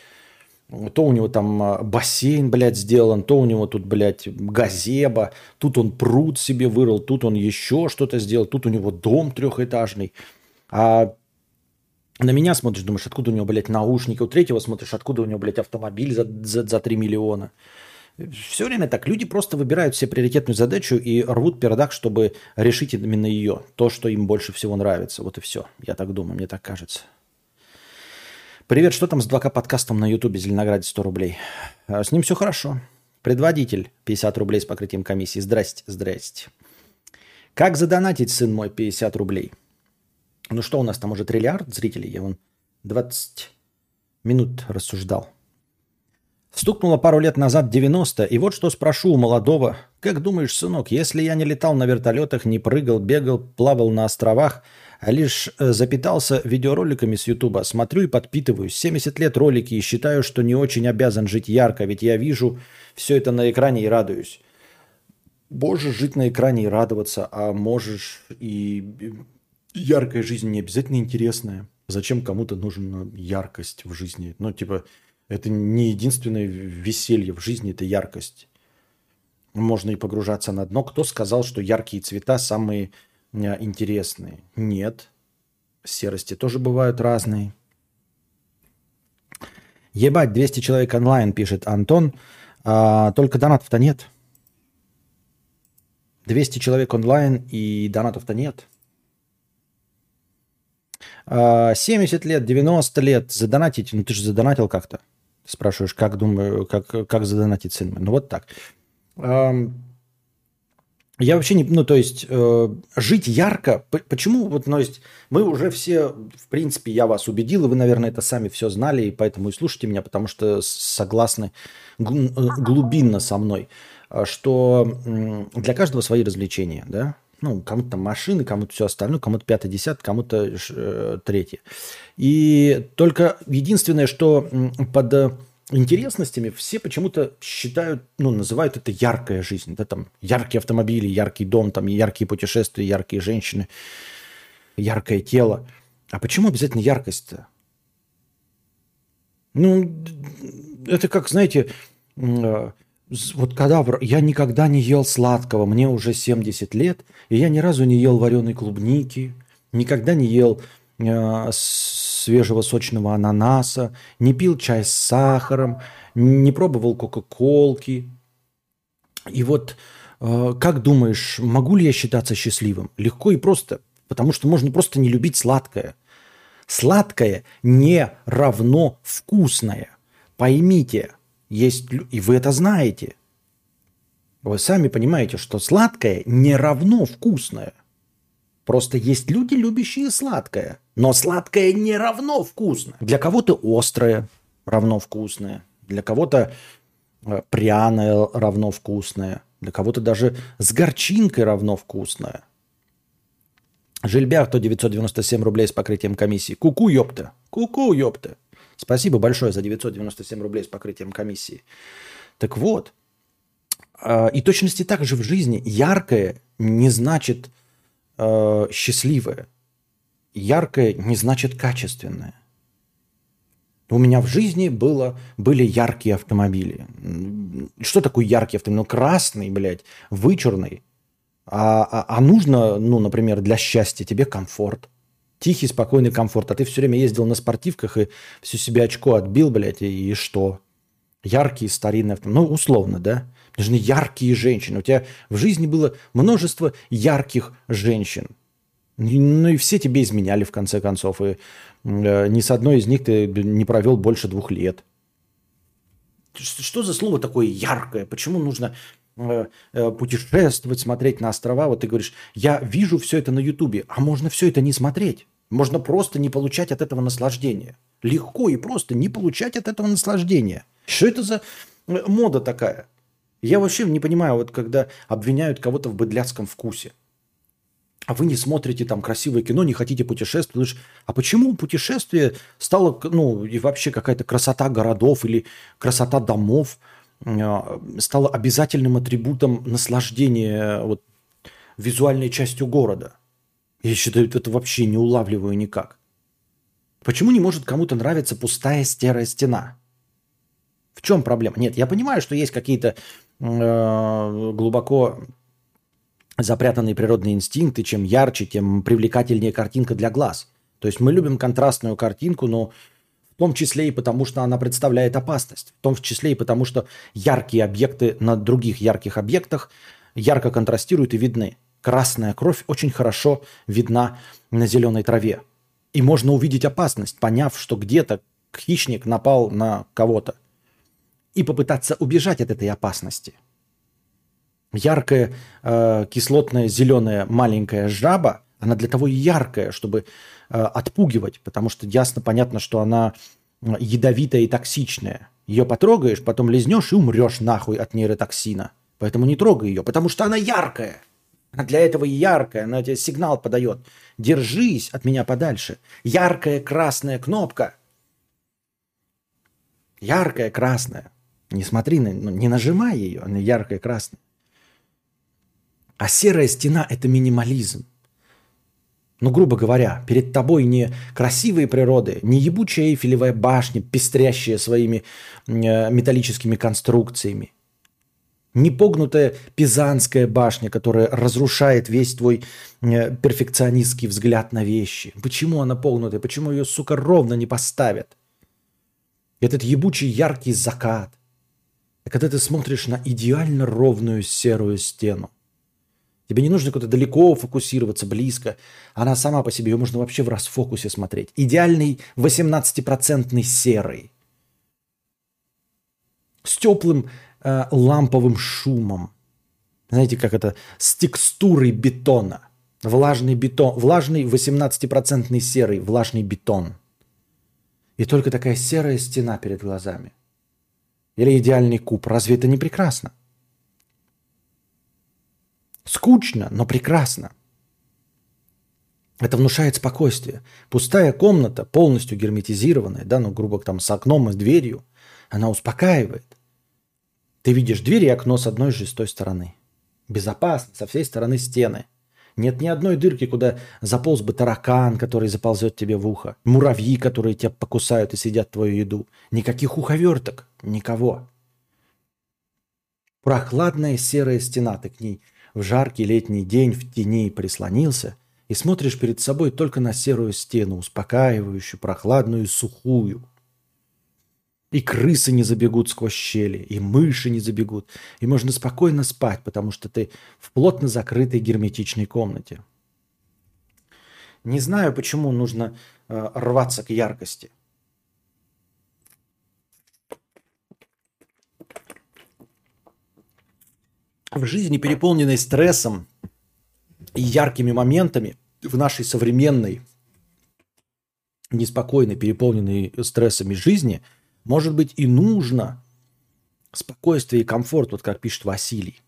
то у него там а, бассейн, блядь, сделан, то у него тут, блядь, газеба, тут он пруд себе вырыл, тут он еще что-то сделал, тут у него дом трехэтажный. А на меня смотришь, думаешь, откуда у него, блядь, наушники. У третьего смотришь, откуда у него, блядь, автомобиль за, за, за 3 миллиона. Все время так. Люди просто выбирают себе приоритетную задачу и рвут пердак, чтобы решить именно ее. То, что им больше всего нравится. Вот и все. Я так думаю, мне так кажется. Привет, что там с 2К подкастом на Ютубе Зеленограде 100 рублей? А, с ним все хорошо. Предводитель 50 рублей с покрытием комиссии. Здрасте, здрасте. Как задонатить, сын мой, 50 рублей? Ну что у нас там уже триллиард зрителей? Я вон 20 минут рассуждал. Стукнуло пару лет назад 90, и вот что спрошу у молодого. Как думаешь, сынок, если я не летал на вертолетах, не прыгал, бегал, плавал на островах, а лишь э, запитался видеороликами с Ютуба. Смотрю и подпитываюсь. 70 лет ролики и считаю, что не очень обязан жить ярко, ведь я вижу все это на экране и радуюсь. Боже, жить на экране и радоваться, а можешь и яркая жизнь не обязательно интересная. Зачем кому-то нужна яркость в жизни? Ну, типа, это не единственное веселье в жизни, это яркость. Можно и погружаться на дно. Кто сказал, что яркие цвета самые интересные. Нет. Серости тоже бывают разные. Ебать, 200 человек онлайн, пишет Антон. А, только донатов-то нет. 200 человек онлайн и донатов-то нет. 70 а, лет, 90 лет задонатить. Ну ты же задонатил как-то. Спрашиваешь, как думаю, как, как задонатить сын? Ну вот так. Я вообще не, ну то есть э, жить ярко, почему вот, ну, есть мы уже все, в принципе, я вас убедил, и вы, наверное, это сами все знали, и поэтому и слушайте меня, потому что согласны э, глубинно со мной, э, что для каждого свои развлечения, да, ну, кому-то там машины, кому-то все остальное, кому-то пятый, десятый, кому-то э, третий. И только единственное, что под интересностями все почему-то считают, ну, называют это яркая жизнь. Да, там яркие автомобили, яркий дом, там яркие путешествия, яркие женщины, яркое тело. А почему обязательно яркость-то? Ну, это как, знаете, а, вот когда я никогда не ел сладкого, мне уже 70 лет, и я ни разу не ел вареной клубники, никогда не ел э, свежего сочного ананаса, не пил чай с сахаром, не пробовал кока-колки. И вот э, как думаешь, могу ли я считаться счастливым? Легко и просто, потому что можно просто не любить сладкое. Сладкое не равно вкусное. Поймите, есть, и вы это знаете. Вы сами понимаете, что сладкое не равно вкусное. Просто есть люди, любящие сладкое. Но сладкое не равно вкусно. Для кого-то острое равно вкусное. Для кого-то э, пряное равно вкусное. Для кого-то даже с горчинкой равно вкусное. Жильбяр 997 рублей с покрытием комиссии. Куку, -ку, ёпта. Куку, -ку, ёпта. Спасибо большое за 997 рублей с покрытием комиссии. Так вот, э, и точности так же в жизни яркое не значит э, счастливое. Яркое не значит качественное. У меня в жизни было, были яркие автомобили. Что такое яркий автомобиль? Ну, красный, блядь, вычурный. А, а, а нужно, ну, например, для счастья тебе комфорт. Тихий, спокойный комфорт. А ты все время ездил на спортивках и все себе очко отбил, блядь, и, и что? Яркие старинные автомобили. Ну, условно, да? Нужны яркие женщины. У тебя в жизни было множество ярких женщин. Ну и все тебе изменяли в конце концов. И э, ни с одной из них ты не провел больше двух лет. Что за слово такое яркое? Почему нужно э, э, путешествовать, смотреть на острова? Вот ты говоришь, я вижу все это на Ютубе, а можно все это не смотреть. Можно просто не получать от этого наслаждения. Легко и просто не получать от этого наслаждения. Что это за э, мода такая? Я вообще не понимаю, вот когда обвиняют кого-то в быдляцком вкусе. А вы не смотрите там красивое кино, не хотите путешествовать. А почему путешествие стало, ну, и вообще какая-то красота городов или красота домов э, стала обязательным атрибутом наслаждения вот, визуальной частью города? Я считаю, это вообще не улавливаю никак. Почему не может кому-то нравиться пустая серая стена? В чем проблема? Нет, я понимаю, что есть какие-то Э, глубоко запрятанные природные инстинкты, чем ярче, тем привлекательнее картинка для глаз. То есть мы любим контрастную картинку, но в том числе и потому, что она представляет опасность. В том числе и потому, что яркие объекты на других ярких объектах ярко контрастируют и видны. Красная кровь очень хорошо видна на зеленой траве. И можно увидеть опасность, поняв, что где-то хищник напал на кого-то и попытаться убежать от этой опасности. Яркая э, кислотная зеленая маленькая жаба, она для того и яркая, чтобы э, отпугивать, потому что ясно понятно, что она э, ядовитая и токсичная. Ее потрогаешь, потом лизнешь и умрешь нахуй от нейротоксина. Поэтому не трогай ее, потому что она яркая. Она для этого яркая, она тебе сигнал подает. Держись от меня подальше. Яркая красная кнопка. Яркая красная. Не смотри, на, ну, не нажимай ее, она яркая красная. А серая стена – это минимализм. Ну, грубо говоря, перед тобой не красивые природы, не ебучая Эйфелевая башня, пестрящая своими э, металлическими конструкциями, не погнутая Пизанская башня, которая разрушает весь твой э, перфекционистский взгляд на вещи. Почему она погнутая? Почему ее, сука, ровно не поставят? Этот ебучий яркий закат, когда ты смотришь на идеально ровную серую стену. Тебе не нужно куда-то далеко фокусироваться, близко. Она сама по себе, ее можно вообще в расфокусе смотреть. Идеальный 18-процентный серый. С теплым э, ламповым шумом. знаете, как это, с текстурой бетона. Влажный бетон, влажный 18% серый, влажный бетон. И только такая серая стена перед глазами. Или идеальный куб. Разве это не прекрасно? Скучно, но прекрасно. Это внушает спокойствие. Пустая комната, полностью герметизированная, да, ну, грубо там с окном и с дверью, она успокаивает. Ты видишь дверь и окно с одной же с той стороны. Безопасно, со всей стороны стены. Нет ни одной дырки, куда заполз бы таракан, который заползет тебе в ухо. Муравьи, которые тебя покусают и съедят твою еду. Никаких уховерток. Никого. Прохладная серая стена. Ты к ней в жаркий летний день в тени прислонился и смотришь перед собой только на серую стену, успокаивающую, прохладную, сухую. И крысы не забегут сквозь щели, и мыши не забегут. И можно спокойно спать, потому что ты в плотно закрытой герметичной комнате. Не знаю, почему нужно э, рваться к яркости. В жизни, переполненной стрессом и яркими моментами, в нашей современной, неспокойной, переполненной стрессами жизни – может быть, и нужно спокойствие и комфорт, вот как пишет Василий.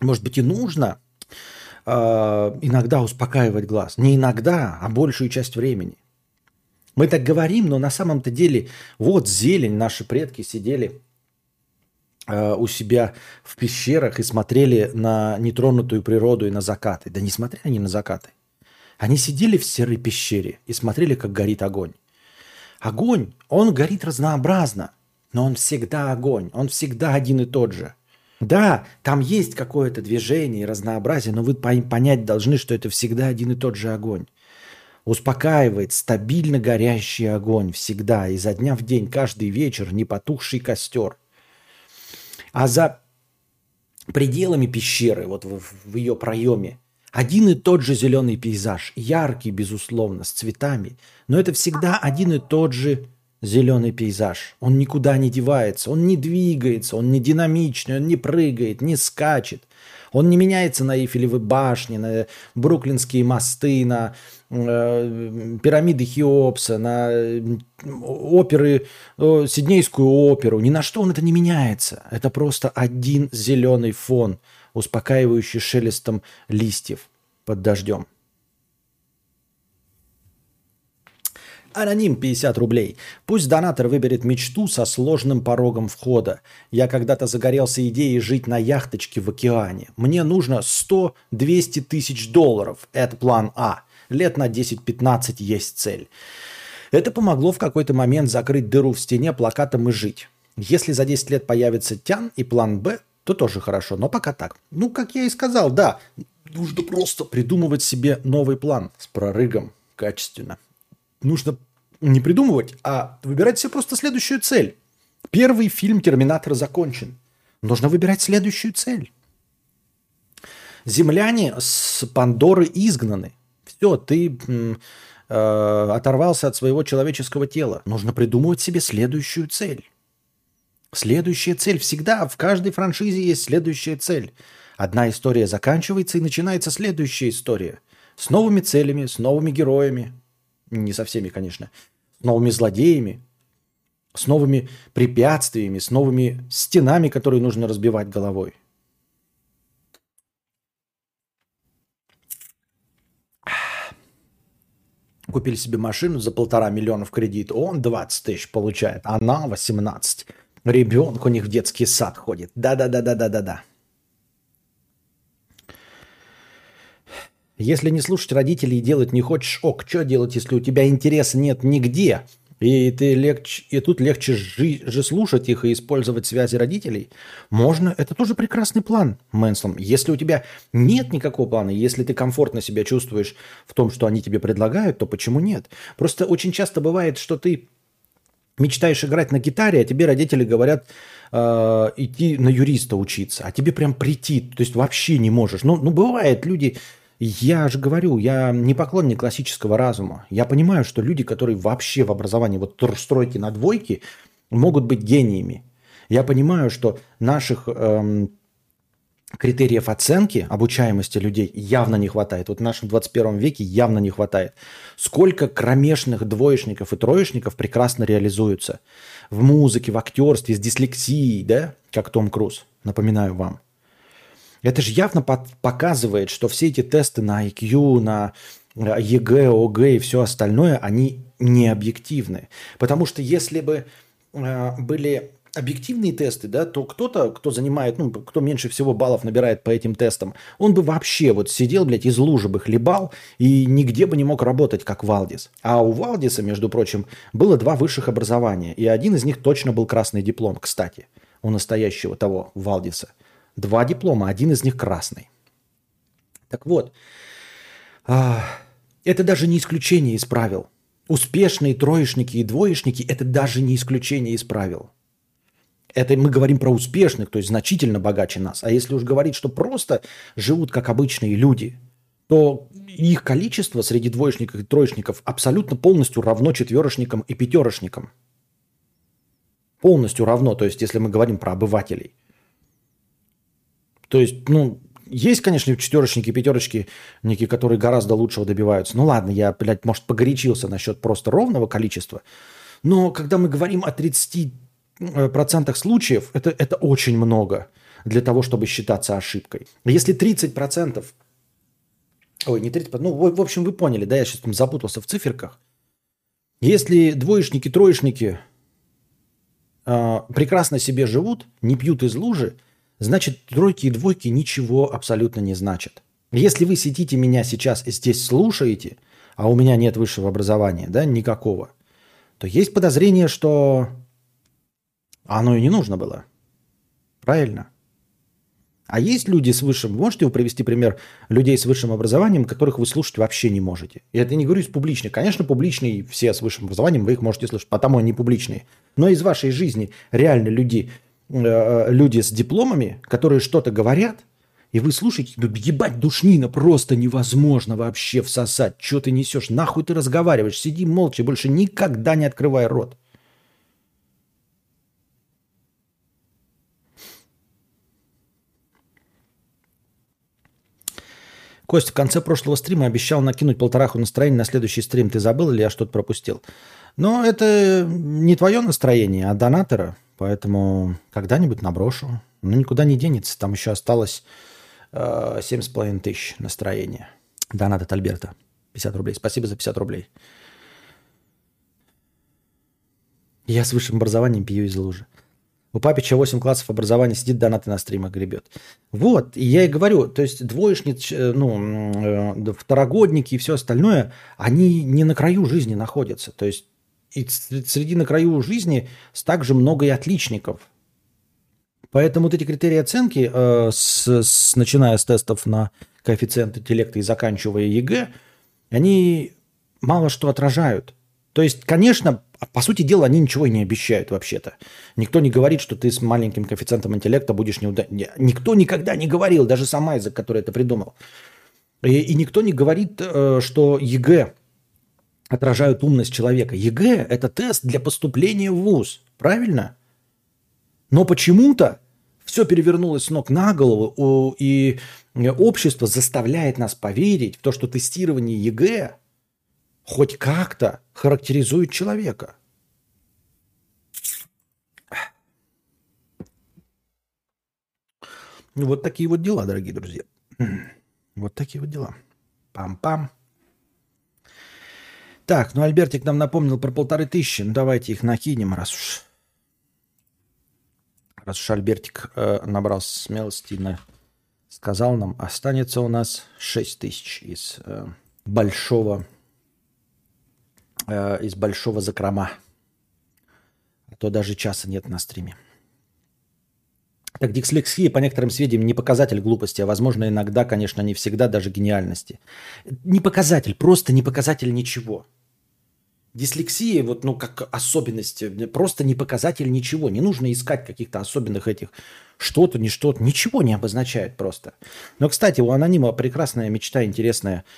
Может быть, и нужно э, иногда успокаивать глаз. Не иногда, а большую часть времени. Мы так говорим, но на самом-то деле вот зелень, наши предки сидели э, у себя в пещерах и смотрели на нетронутую природу и на закаты. Да не смотрели они на закаты. Они сидели в серой пещере и смотрели, как горит огонь. Огонь, он горит разнообразно, но он всегда огонь, он всегда один и тот же. Да, там есть какое-то движение и разнообразие, но вы понять должны, что это всегда один и тот же огонь. Успокаивает стабильно горящий огонь всегда, изо дня в день, каждый вечер, не потухший костер. А за пределами пещеры, вот в, в ее проеме, один и тот же зеленый пейзаж, яркий, безусловно, с цветами, но это всегда один и тот же зеленый пейзаж. Он никуда не девается, он не двигается, он не динамичный, он не прыгает, не скачет. Он не меняется на Эйфелевы башни, на бруклинские мосты, на э, пирамиды Хеопса, на э, оперы, э, Сиднейскую оперу. Ни на что он это не меняется. Это просто один зеленый фон – успокаивающий шелестом листьев под дождем. Аноним 50 рублей. Пусть донатор выберет мечту со сложным порогом входа. Я когда-то загорелся идеей жить на яхточке в океане. Мне нужно 100-200 тысяч долларов. Это план А. Лет на 10-15 есть цель. Это помогло в какой-то момент закрыть дыру в стене плакатом и жить. Если за 10 лет появится тян и план Б, то тоже хорошо. Но пока так. Ну, как я и сказал, да, нужно просто придумывать себе новый план с прорыгом качественно. Нужно не придумывать, а выбирать себе просто следующую цель. Первый фильм «Терминатор» закончен. Нужно выбирать следующую цель. Земляне с Пандоры изгнаны. Все, ты э, оторвался от своего человеческого тела. Нужно придумывать себе следующую цель. Следующая цель. Всегда в каждой франшизе есть следующая цель. Одна история заканчивается и начинается следующая история. С новыми целями, с новыми героями. Не со всеми, конечно. С новыми злодеями. С новыми препятствиями, с новыми стенами, которые нужно разбивать головой. Купили себе машину за полтора миллиона в кредит. Он 20 тысяч получает, она 18. Ребенок у них в детский сад ходит. Да-да-да-да-да-да-да. Если не слушать родителей и делать не хочешь, ок, что делать, если у тебя интереса нет нигде, и, ты легче, и тут легче жи, же слушать их и использовать связи родителей, можно, это тоже прекрасный план, Мэнслом. Если у тебя нет никакого плана, если ты комфортно себя чувствуешь в том, что они тебе предлагают, то почему нет? Просто очень часто бывает, что ты мечтаешь играть на гитаре, а тебе родители говорят э, идти на юриста учиться, а тебе прям прийти, то есть вообще не можешь. Ну, ну бывает, люди, я же говорю, я не поклонник классического разума. Я понимаю, что люди, которые вообще в образовании, вот стройки на двойке, могут быть гениями. Я понимаю, что наших эм, критериев оценки обучаемости людей явно не хватает. Вот в нашем 21 веке явно не хватает. Сколько кромешных двоечников и троечников прекрасно реализуются в музыке, в актерстве, с дислексией, да, как Том Круз, напоминаю вам. Это же явно показывает, что все эти тесты на IQ, на ЕГЭ, ОГЭ и все остальное, они не объективны. Потому что если бы э, были объективные тесты, да, то кто-то, кто занимает, ну, кто меньше всего баллов набирает по этим тестам, он бы вообще вот сидел, блядь, из лужи бы хлебал и нигде бы не мог работать, как Валдис. А у Валдиса, между прочим, было два высших образования, и один из них точно был красный диплом, кстати, у настоящего того Валдиса. Два диплома, один из них красный. Так вот, а, это даже не исключение из правил. Успешные троечники и двоечники – это даже не исключение из правил. Это мы говорим про успешных, то есть значительно богаче нас. А если уж говорить, что просто живут как обычные люди, то их количество среди двоечников и троечников абсолютно полностью равно четверошникам и пятерошникам. Полностью равно, то есть если мы говорим про обывателей. То есть, ну, есть, конечно, четверочники, пятерочки, некие, которые гораздо лучшего добиваются. Ну ладно, я, блядь, может, погорячился насчет просто ровного количества. Но когда мы говорим о 30 Э, процентах случаев это, это очень много для того, чтобы считаться ошибкой. Если 30%, ой, не 30%, ну, в общем, вы поняли, да, я сейчас там запутался в циферках. Если двоечники, троечники э, прекрасно себе живут, не пьют из лужи, значит, тройки и двойки ничего абсолютно не значат. Если вы сидите меня сейчас здесь слушаете, а у меня нет высшего образования, да, никакого, то есть подозрение, что а оно и не нужно было. Правильно? А есть люди с высшим, можете вы привести пример людей с высшим образованием, которых вы слушать вообще не можете? И это не говорю из публичных. Конечно, публичные все с высшим образованием, вы их можете слушать, потому они публичные. Но из вашей жизни реально люди, э, люди с дипломами, которые что-то говорят, и вы слушаете, ну ебать, душнина, просто невозможно вообще всосать. Что ты несешь? Нахуй ты разговариваешь? Сиди молча, больше никогда не открывай рот. Костя, в конце прошлого стрима обещал накинуть полтораху настроения на следующий стрим. Ты забыл или я что-то пропустил? Но это не твое настроение, а донатора. Поэтому когда-нибудь наброшу. Ну, никуда не денется. Там еще осталось э, 7,5 тысяч настроения. Донат от Альберта. 50 рублей. Спасибо за 50 рублей. Я с высшим образованием пью из лужи. У Папича 8 классов образования сидит, донаты на стримах гребет. Вот, и я и говорю, то есть двоечниц, э, ну, э, второгодники и все остальное, они не на краю жизни находятся. То есть и среди на краю жизни также много и отличников. Поэтому вот эти критерии оценки, э, с, с, начиная с тестов на коэффициент интеллекта и заканчивая ЕГЭ, они мало что отражают. То есть, конечно, по сути дела, они ничего и не обещают вообще-то. Никто не говорит, что ты с маленьким коэффициентом интеллекта будешь неудачным. Никто никогда не говорил, даже сам Айзенк, который это придумал. И, и никто не говорит, э, что ЕГЭ отражают умность человека. ЕГЭ – это тест для поступления в ВУЗ, правильно? Но почему-то все перевернулось с ног на голову, и общество заставляет нас поверить в то, что тестирование ЕГЭ хоть как-то характеризует человека. Вот такие вот дела, дорогие друзья. Вот такие вот дела. Пам-пам. Так, ну Альбертик нам напомнил про полторы тысячи. Ну давайте их накинем, раз уж... Раз уж Альбертик э, набрался смелости на сказал нам, останется у нас 6 тысяч из э, большого э, из большого закрома. А то даже часа нет на стриме. Так, дислексия, по некоторым сведениям, не показатель глупости, а, возможно, иногда, конечно, не всегда даже гениальности. Не показатель, просто не показатель ничего. Дислексия, вот, ну, как особенность, просто не показатель ничего. Не нужно искать каких-то особенных этих что-то, не что-то. Ничего не обозначает просто. Но, кстати, у анонима прекрасная мечта, интересная –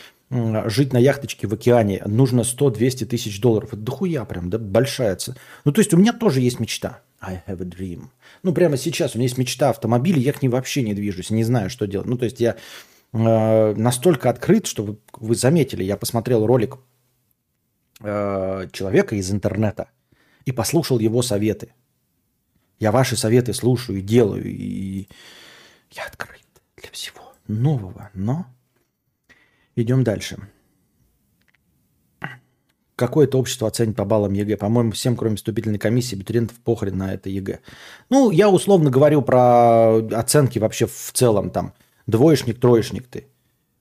жить на яхточке в океане нужно 100-200 тысяч долларов. Это дохуя прям, да, большая цена. Ну, то есть у меня тоже есть мечта. I have a dream. Ну, прямо сейчас у меня есть мечта автомобиля, я к ней вообще не движусь, не знаю, что делать. Ну, то есть я э, настолько открыт, что вы, вы заметили, я посмотрел ролик э, человека из интернета и послушал его советы. Я ваши советы слушаю и делаю, и я открыт для всего нового. Но идем дальше. Какое это общество оценит по баллам ЕГЭ? По-моему, всем, кроме вступительной комиссии, абитуриентов похрен на это ЕГЭ. Ну, я условно говорю про оценки вообще в целом. Там двоечник, троечник ты.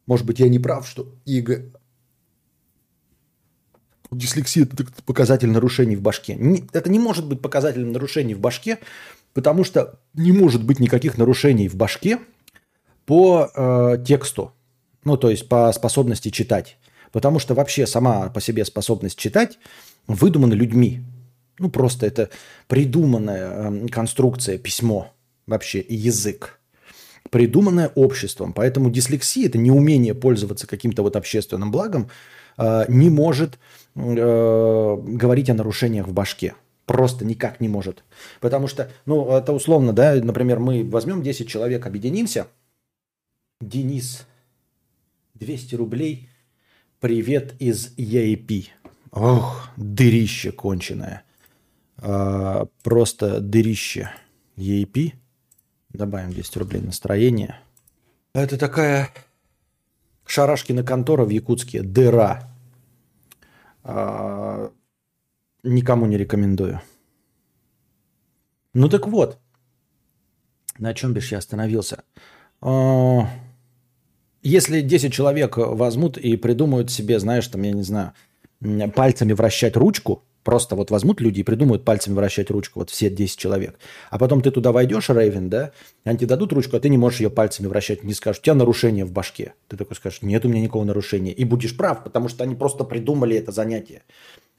Может быть, я не прав, что ЕГЭ... Дислексия – это показатель нарушений в башке. Это не может быть показателем нарушений в башке, потому что не может быть никаких нарушений в башке по э, тексту. Ну, то есть по способности читать. Потому что вообще сама по себе способность читать выдумана людьми. Ну, просто это придуманная э, конструкция, письмо вообще и язык. Придуманное обществом. Поэтому дислексия – это неумение пользоваться каким-то вот общественным благом, э, не может э, говорить о нарушениях в башке. Просто никак не может. Потому что, ну, это условно, да, например, мы возьмем 10 человек, объединимся. Денис, 200 рублей – Привет из EAP. Ох, дырище конченое. А, просто дырище. EAP. Добавим 200 рублей настроение. Это такая Шарашкина контора в Якутске. Дыра. А, никому не рекомендую. Ну так вот. На чем бишь я остановился? А, если 10 человек возьмут и придумают себе, знаешь, там, я не знаю, пальцами вращать ручку, просто вот возьмут люди и придумают пальцами вращать ручку, вот все 10 человек. А потом ты туда войдешь, Рейвен, да, они тебе дадут ручку, а ты не можешь ее пальцами вращать, не скажешь, у тебя нарушение в башке. Ты такой скажешь, нет у меня никакого нарушения. И будешь прав, потому что они просто придумали это занятие.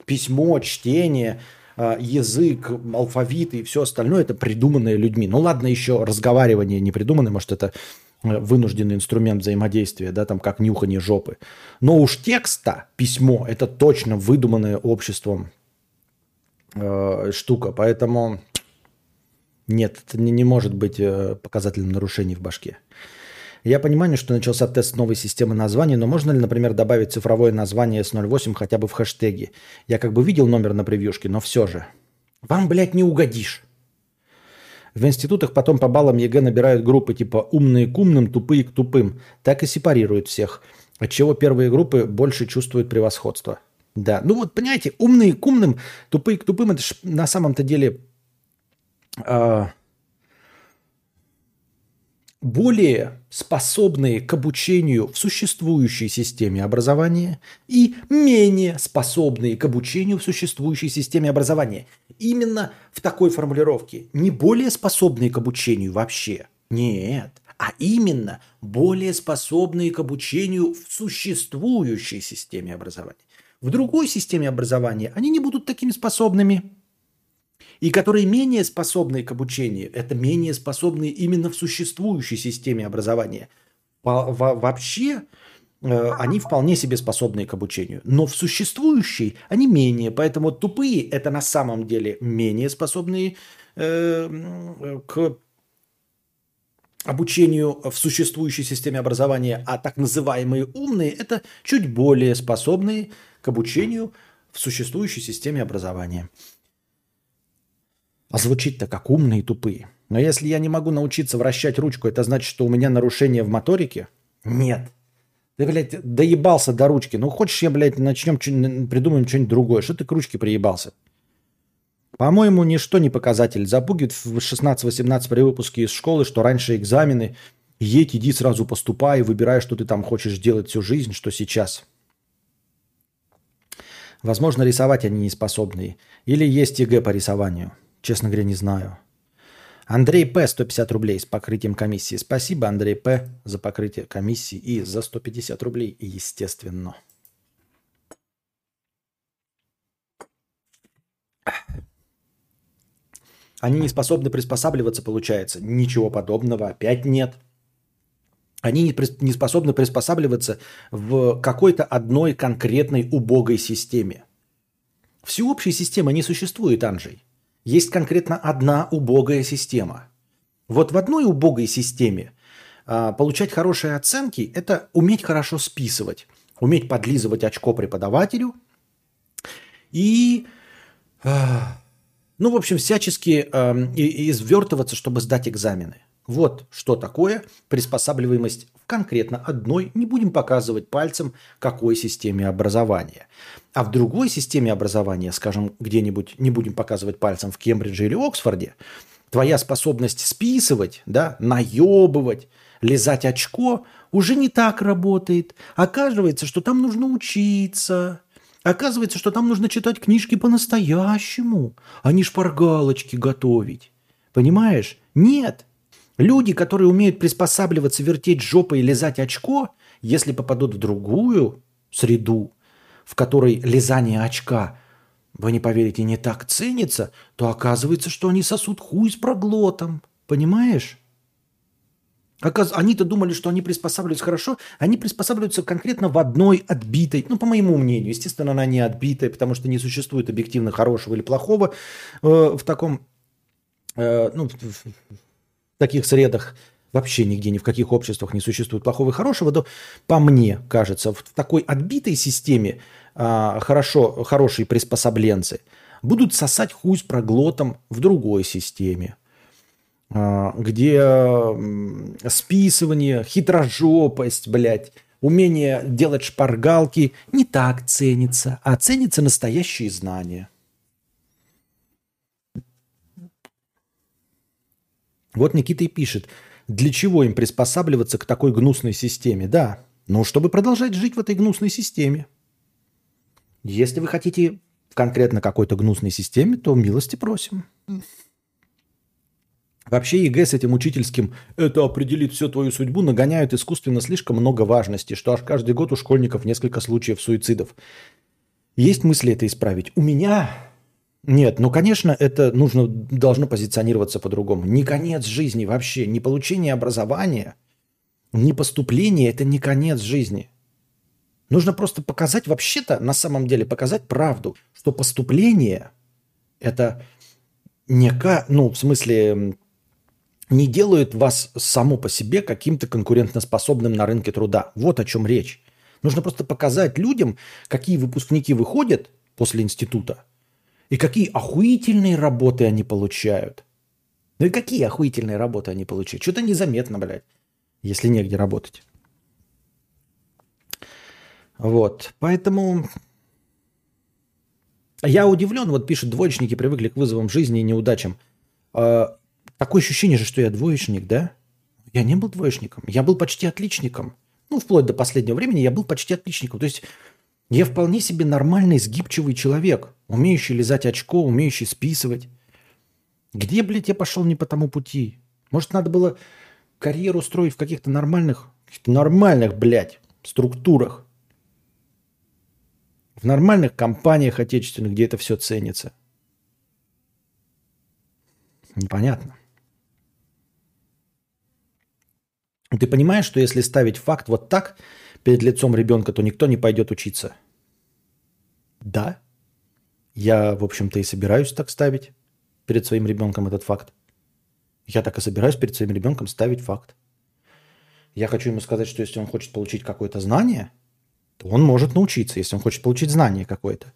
Письмо, чтение, а, язык, алфавит и все остальное это придуманное людьми. Ну ладно, еще разговаривание не придуманное, может это Э, вынужденный инструмент взаимодействия, да, там как нюхание жопы. Но уж текста, письмо, это точно выдуманная обществом э, штука, поэтому нет, это не, не может быть э, показателем нарушений в башке. Я понимаю, что начался тест новой системы названий, но можно ли, например, добавить цифровое название S08 хотя бы в хэштеге? Я как бы видел номер на превьюшке, но все же. Вам, блядь, не угодишь. В институтах потом по баллам ЕГЭ набирают группы типа умные к умным, тупые к тупым. Так и сепарируют всех. Отчего первые группы больше чувствуют превосходство. Да, ну вот понимаете, умные к умным, тупые к тупым, это ж на самом-то деле э, более способные к обучению в существующей системе образования и менее способные к обучению в существующей системе образования. Именно в такой формулировке. Не более способные к обучению вообще. Нет. А именно более способные к обучению в существующей системе образования. В другой системе образования они не будут такими способными и которые менее способны к обучению, это менее способные именно в существующей системе образования. Вообще э, они вполне себе способны к обучению. Но в существующей они менее. Поэтому тупые – это на самом деле менее способные э, к обучению в существующей системе образования, а так называемые умные – это чуть более способные к обучению в существующей системе образования. А звучит-то как умные и тупые. Но если я не могу научиться вращать ручку, это значит, что у меня нарушение в моторике? Нет. Ты, блядь, доебался до ручки. Ну, хочешь, я, блядь, начнем, придумаем что-нибудь другое. Что ты к ручке приебался? По-моему, ничто не показатель. Запугивает в 16-18 при выпуске из школы, что раньше экзамены. Едь, иди сразу поступай, выбирай, что ты там хочешь делать всю жизнь, что сейчас. Возможно, рисовать они не способны. Или есть ЕГЭ по рисованию. Честно говоря, не знаю. Андрей П. 150 рублей с покрытием комиссии. Спасибо, Андрей П. за покрытие комиссии и за 150 рублей, естественно. Они не способны приспосабливаться, получается. Ничего подобного опять нет. Они не способны приспосабливаться в какой-то одной конкретной убогой системе. Всеобщей системы не существует, Анжей. есть конкретно одна убогая система. Вот в одной убогой системе а, получать хорошие оценки – это уметь хорошо списывать, уметь подлизывать очко преподавателю и, а, ну, в общем, всячески а, извертываться, чтобы сдать экзамены. Вот что такое приспосабливаемость в конкретно одной, не будем показывать пальцем, какой системе образования. А в другой системе образования, скажем, где-нибудь, не будем показывать пальцем в Кембридже или Оксфорде, твоя способность списывать, да, наебывать, лизать очко уже не так работает. Оказывается, что там нужно учиться. Оказывается, что там нужно читать книжки по-настоящему, а не шпаргалочки готовить. Понимаешь? Нет. Люди, которые умеют приспосабливаться, вертеть жопой и лизать очко, если попадут в другую среду, в которой лизание очка, вы не поверите, не так ценится, то оказывается, что они сосут хуй с проглотом. Понимаешь? Они-то думали, что они приспосабливаются хорошо, они приспосабливаются конкретно в одной отбитой, ну, по моему мнению, естественно, она не отбитая, потому что не существует объективно хорошего или плохого э, в таком, э, ну, таких средах вообще нигде, ни в каких обществах не существует плохого и хорошего, то, по мне кажется, в такой отбитой системе а, хорошо, хорошие приспособленцы будут сосать хуй с проглотом в другой системе, а, где списывание, хитрожопость, блядь, умение делать шпаргалки не так ценится, а ценятся настоящие знания. Вот Никита и пишет, для чего им приспосабливаться к такой гнусной системе? Да, ну, чтобы продолжать жить в этой гнусной системе. Если вы хотите в конкретно какой-то гнусной системе, то милости просим. Вообще ЕГЭ с этим учительским «это определит всю твою судьбу» нагоняют искусственно слишком много важности, что аж каждый год у школьников несколько случаев суицидов. Есть мысли это исправить? У меня нет, ну, конечно, это нужно, должно позиционироваться по-другому. Не конец жизни вообще, не получение образования, не поступление – это не конец жизни. Нужно просто показать, вообще-то, на самом деле, показать правду, что поступление – это не, ну, в смысле, не делает вас само по себе каким-то конкурентоспособным на рынке труда. Вот о чем речь. Нужно просто показать людям, какие выпускники выходят после института – и какие охуительные работы они получают. Ну и какие охуительные работы они получают. Что-то незаметно, блядь, если негде работать. Вот, поэтому я удивлен, вот пишут, двоечники привыкли к вызовам жизни и неудачам. А, такое ощущение же, что я двоечник, да? Я не был двоечником, я был почти отличником. Ну, вплоть до последнего времени я был почти отличником. То есть я вполне себе нормальный, сгибчивый человек, умеющий лизать очко, умеющий списывать. Где, блядь, я пошел не по тому пути? Может, надо было карьеру строить в каких-то нормальных, каких-то нормальных, блядь, структурах. В нормальных компаниях отечественных, где это все ценится. Непонятно. Ты понимаешь, что если ставить факт вот так перед лицом ребенка, то никто не пойдет учиться? Да. Я, в общем-то, и собираюсь так ставить перед своим ребенком этот факт. Я так и собираюсь перед своим ребенком ставить факт. Я хочу ему сказать, что если он хочет получить какое-то знание, то он может научиться, если он хочет получить знание какое-то.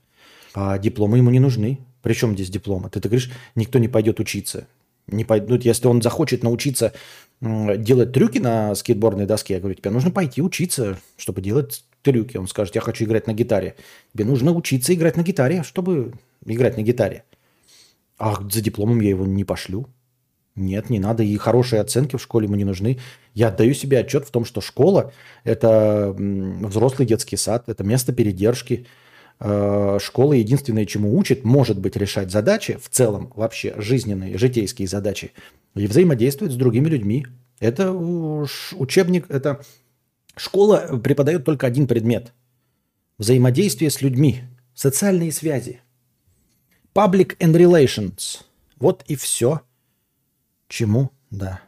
А дипломы ему не нужны. Причем здесь дипломы? Ты, ты говоришь, никто не пойдет учиться. Не пойдут, если он захочет научиться делать трюки на скейтбордной доске, я говорю, тебе нужно пойти учиться, чтобы делать трюки. Он скажет, я хочу играть на гитаре. Тебе нужно учиться играть на гитаре, чтобы играть на гитаре. А за дипломом я его не пошлю. Нет, не надо. И хорошие оценки в школе ему не нужны. Я отдаю себе отчет в том, что школа – это взрослый детский сад, это место передержки. Э, школа единственное, чему учит, может быть, решать задачи, в целом вообще жизненные, житейские задачи, и взаимодействовать с другими людьми. Это учебник, это Школа преподает только один предмет. Взаимодействие с людьми. Социальные связи. Public and relations. Вот и все. Чему? Да.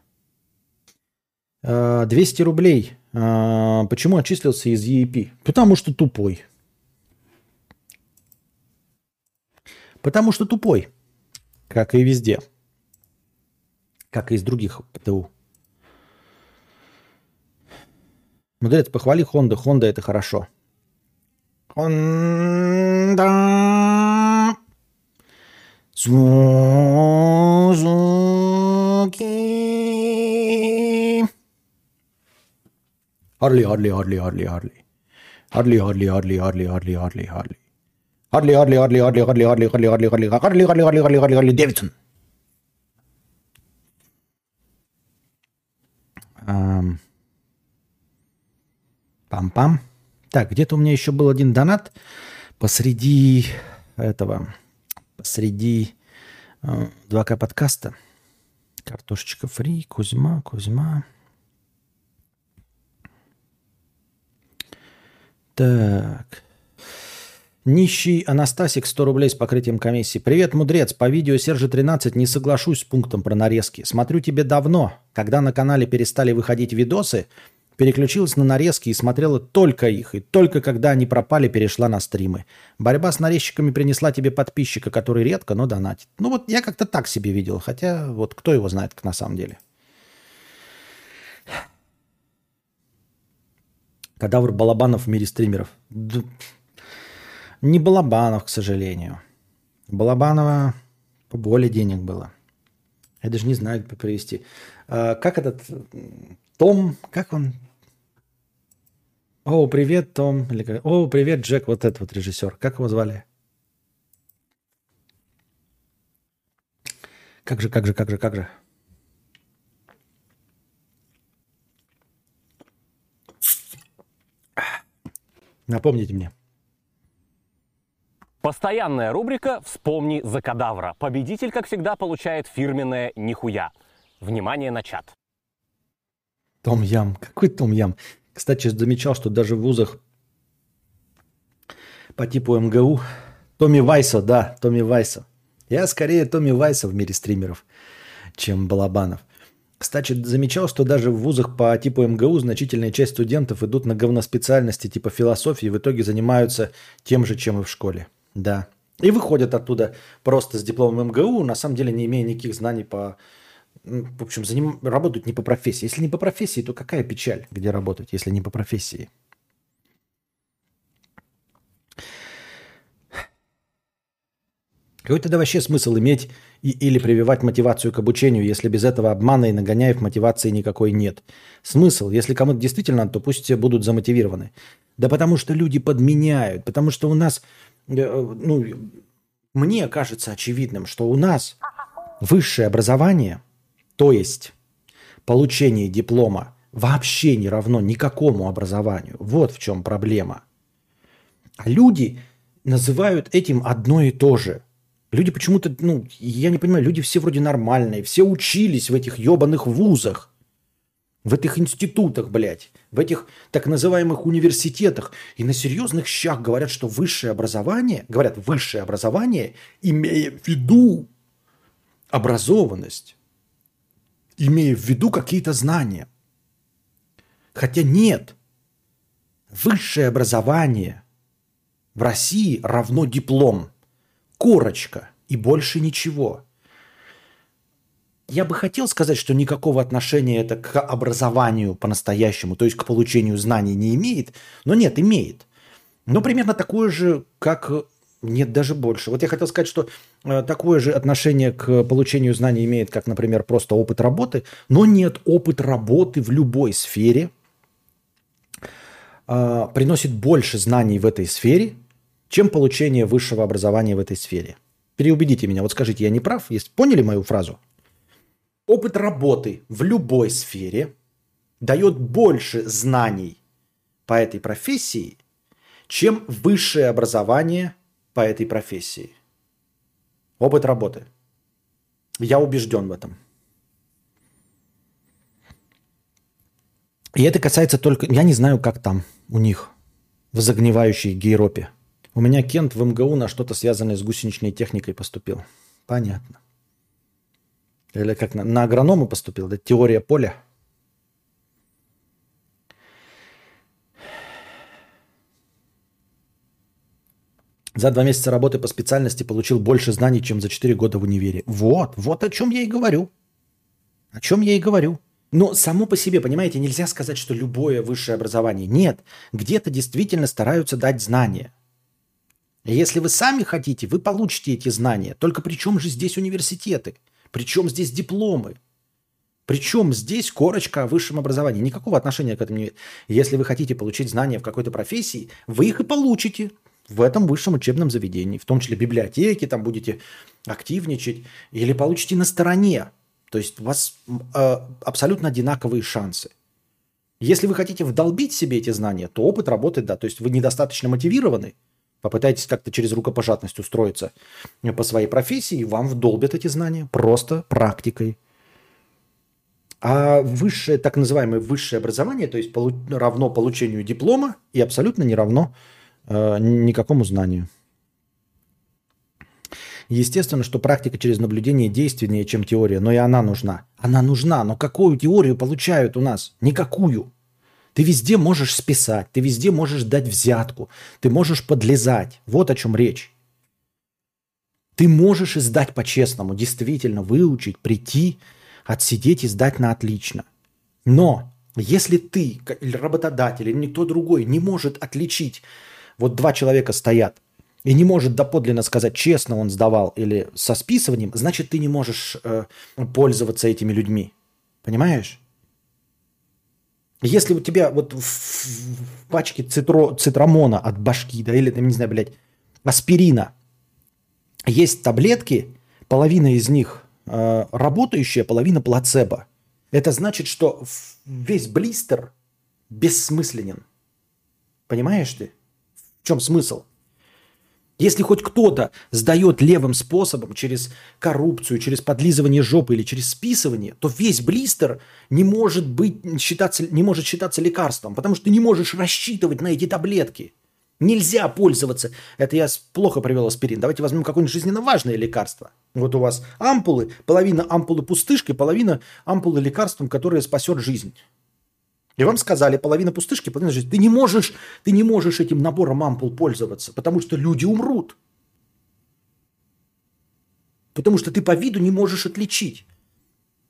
200 а, рублей. А, почему отчислился из EEP? Потому что тупой. Потому что тупой. Как и везде. Как и из других ПТУ. Мудрец, похвали Хонда. Хонда это хорошо. Хонда. Сузуки. Харли, Харли, Харли, Харли, Харли. Харли, Харли, Харли, Харли, Харли, Харли, Харли. Харли, Харли, Харли, Харли, Харли, Харли, Харли, Харли, Харли, Харли, Харли, Харли, Харли, Харли, Харли, Дэвидсон. Пам-пам. Так, где-то у меня еще был один донат посреди этого, посреди э, 2К подкаста. Картошечка фри, Кузьма, Кузьма. Так. Нищий Анастасик, 100 рублей с покрытием комиссии. Привет, мудрец. По видео Сержа 13 не соглашусь с пунктом про нарезки. Смотрю тебе давно. Когда на канале перестали выходить видосы, переключилась на нарезки и смотрела только их. И только когда они пропали, перешла на стримы. Борьба с нарезчиками принесла тебе подписчика, который редко, но донатит. Ну вот я как-то так себе видел. Хотя вот кто его знает на самом деле. Кадавр Балабанов в мире стримеров. Не Балабанов, к сожалению. Балабанова поболее денег было. Я даже не знаю, как привести. А, как этот Том, как он? О, привет, Том. Или? О, привет, Джек, вот этот вот режиссер. Как его звали? Как же, как же, как же, как же? Напомните мне. Постоянная рубрика «Вспомни за кадавра». Победитель, как всегда, получает фирменное «Нихуя». Внимание на чат. Том Ям. Какой Том Ям? Кстати, замечал, что даже в вузах по типу МГУ Томми Вайса, да, Томми Вайса. Я скорее Томми Вайса в мире стримеров, чем Балабанов. Кстати, замечал, что даже в вузах по типу МГУ значительная часть студентов идут на говноспециальности типа философии и в итоге занимаются тем же, чем и в школе. Да. И выходят оттуда просто с дипломом МГУ, на самом деле не имея никаких знаний по... В общем, за ним работают не по профессии. Если не по профессии, то какая печаль, где работать, если не по профессии? Какой тогда вообще смысл иметь и, или прививать мотивацию к обучению, если без этого обмана и нагоняев мотивации никакой нет? Смысл? Если кому-то действительно, то пусть будут замотивированы. Да потому что люди подменяют, потому что у нас Э, ну, мне кажется очевидным, что у нас высшее образование, то есть получение диплома, вообще не равно никакому образованию. Вот в чем проблема. А люди называют этим одно и то же. Люди почему-то, ну, я не понимаю, люди все вроде нормальные, все учились в этих ебаных вузах в этих институтах, блядь, в этих так называемых университетах и на серьезных щах говорят, что высшее образование, говорят высшее образование, имея в виду образованность, имея в виду какие-то знания. Хотя нет, высшее образование в России равно диплом, корочка и больше ничего – я бы хотел сказать, что никакого отношения это к образованию по-настоящему, то есть к получению знаний не имеет, но нет, имеет. Но примерно такое же, как нет, даже больше. Вот я хотел сказать, что э, такое же отношение к получению знаний имеет, как, например, просто опыт работы, но нет, опыт работы в любой сфере э, приносит больше знаний в этой сфере, чем получение высшего образования в этой сфере. Переубедите меня. Вот скажите, я не прав? Есть, поняли мою фразу? опыт работы в любой сфере дает больше знаний по этой профессии, чем высшее образование по этой профессии. Опыт работы. Я убежден в этом. И это касается только... Я не знаю, как там у них в загнивающей Гейропе. У меня Кент в МГУ на что-то связанное с гусеничной техникой поступил. Понятно. Или как на, на агронома поступил, да? Теория поля. За два месяца работы по специальности получил больше знаний, чем за четыре года в универе. Вот, вот о чем я и говорю. О чем я и говорю. Но само по себе, понимаете, нельзя сказать, что любое высшее образование. Нет, где-то действительно стараются дать знания. Если вы сами хотите, вы получите эти знания. Только при чем же здесь университеты? Причем здесь дипломы? Причем здесь корочка о высшем образовании. Никакого отношения к этому нет. Если вы хотите получить знания в какой-то профессии, вы их и получите в этом высшем учебном заведении. В том числе библиотеки, там будете активничать. Или получите на стороне то есть у вас э, абсолютно одинаковые шансы. Если вы хотите вдолбить себе эти знания, то опыт работает, да. То есть вы недостаточно мотивированы, попытайтесь как-то через рукопожатность устроиться по своей профессии, и вам вдолбят эти знания просто практикой. А высшее, так называемое высшее образование, то есть равно получению диплома и абсолютно не равно никакому знанию. Естественно, что практика через наблюдение действеннее, чем теория, но и она нужна. Она нужна, но какую теорию получают у нас? Никакую. Ты везде можешь списать, ты везде можешь дать взятку, ты можешь подлезать. Вот о чем речь. Ты можешь издать по-честному, действительно выучить, прийти, отсидеть и сдать на отлично. Но если ты, работодатель, или никто другой не может отличить, вот два человека стоят – и не может доподлинно сказать, честно он сдавал или со списыванием, значит, ты не можешь э, пользоваться этими людьми. Понимаешь? Если у тебя вот в, в пачке цитро, цитрамона от башки, да, или, не знаю, блядь, аспирина, есть таблетки, половина из них э, работающая, половина плацебо. Это значит, что весь блистер бессмысленен. Понимаешь ты? Чем смысл? Если хоть кто-то сдает левым способом, через коррупцию, через подлизывание жопы или через списывание, то весь блистер не может, быть, считаться, не может считаться лекарством, потому что ты не можешь рассчитывать на эти таблетки. Нельзя пользоваться. Это я плохо привел аспирин. Давайте возьмем какое-нибудь жизненно важное лекарство. Вот у вас ампулы, половина ампулы пустышкой, половина ампулы лекарством, которое спасет жизнь. И вам сказали, половина пустышки, половина жизни. Ты не можешь, ты не можешь этим набором ампул пользоваться, потому что люди умрут. Потому что ты по виду не можешь отличить.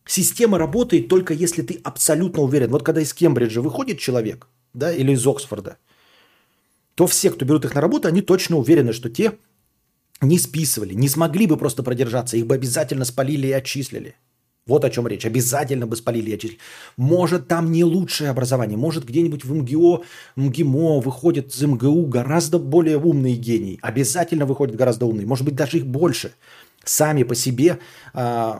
Система работает только если ты абсолютно уверен. Вот когда из Кембриджа выходит человек, да, или из Оксфорда, то все, кто берут их на работу, они точно уверены, что те не списывали, не смогли бы просто продержаться, их бы обязательно спалили и отчислили. Вот о чем речь. Обязательно бы спалили отчислили. Может, там не лучшее образование. Может, где-нибудь в МГО, МГИМО выходит из МГУ гораздо более умные гении. Обязательно выходит гораздо умные. Может быть, даже их больше. Сами по себе э,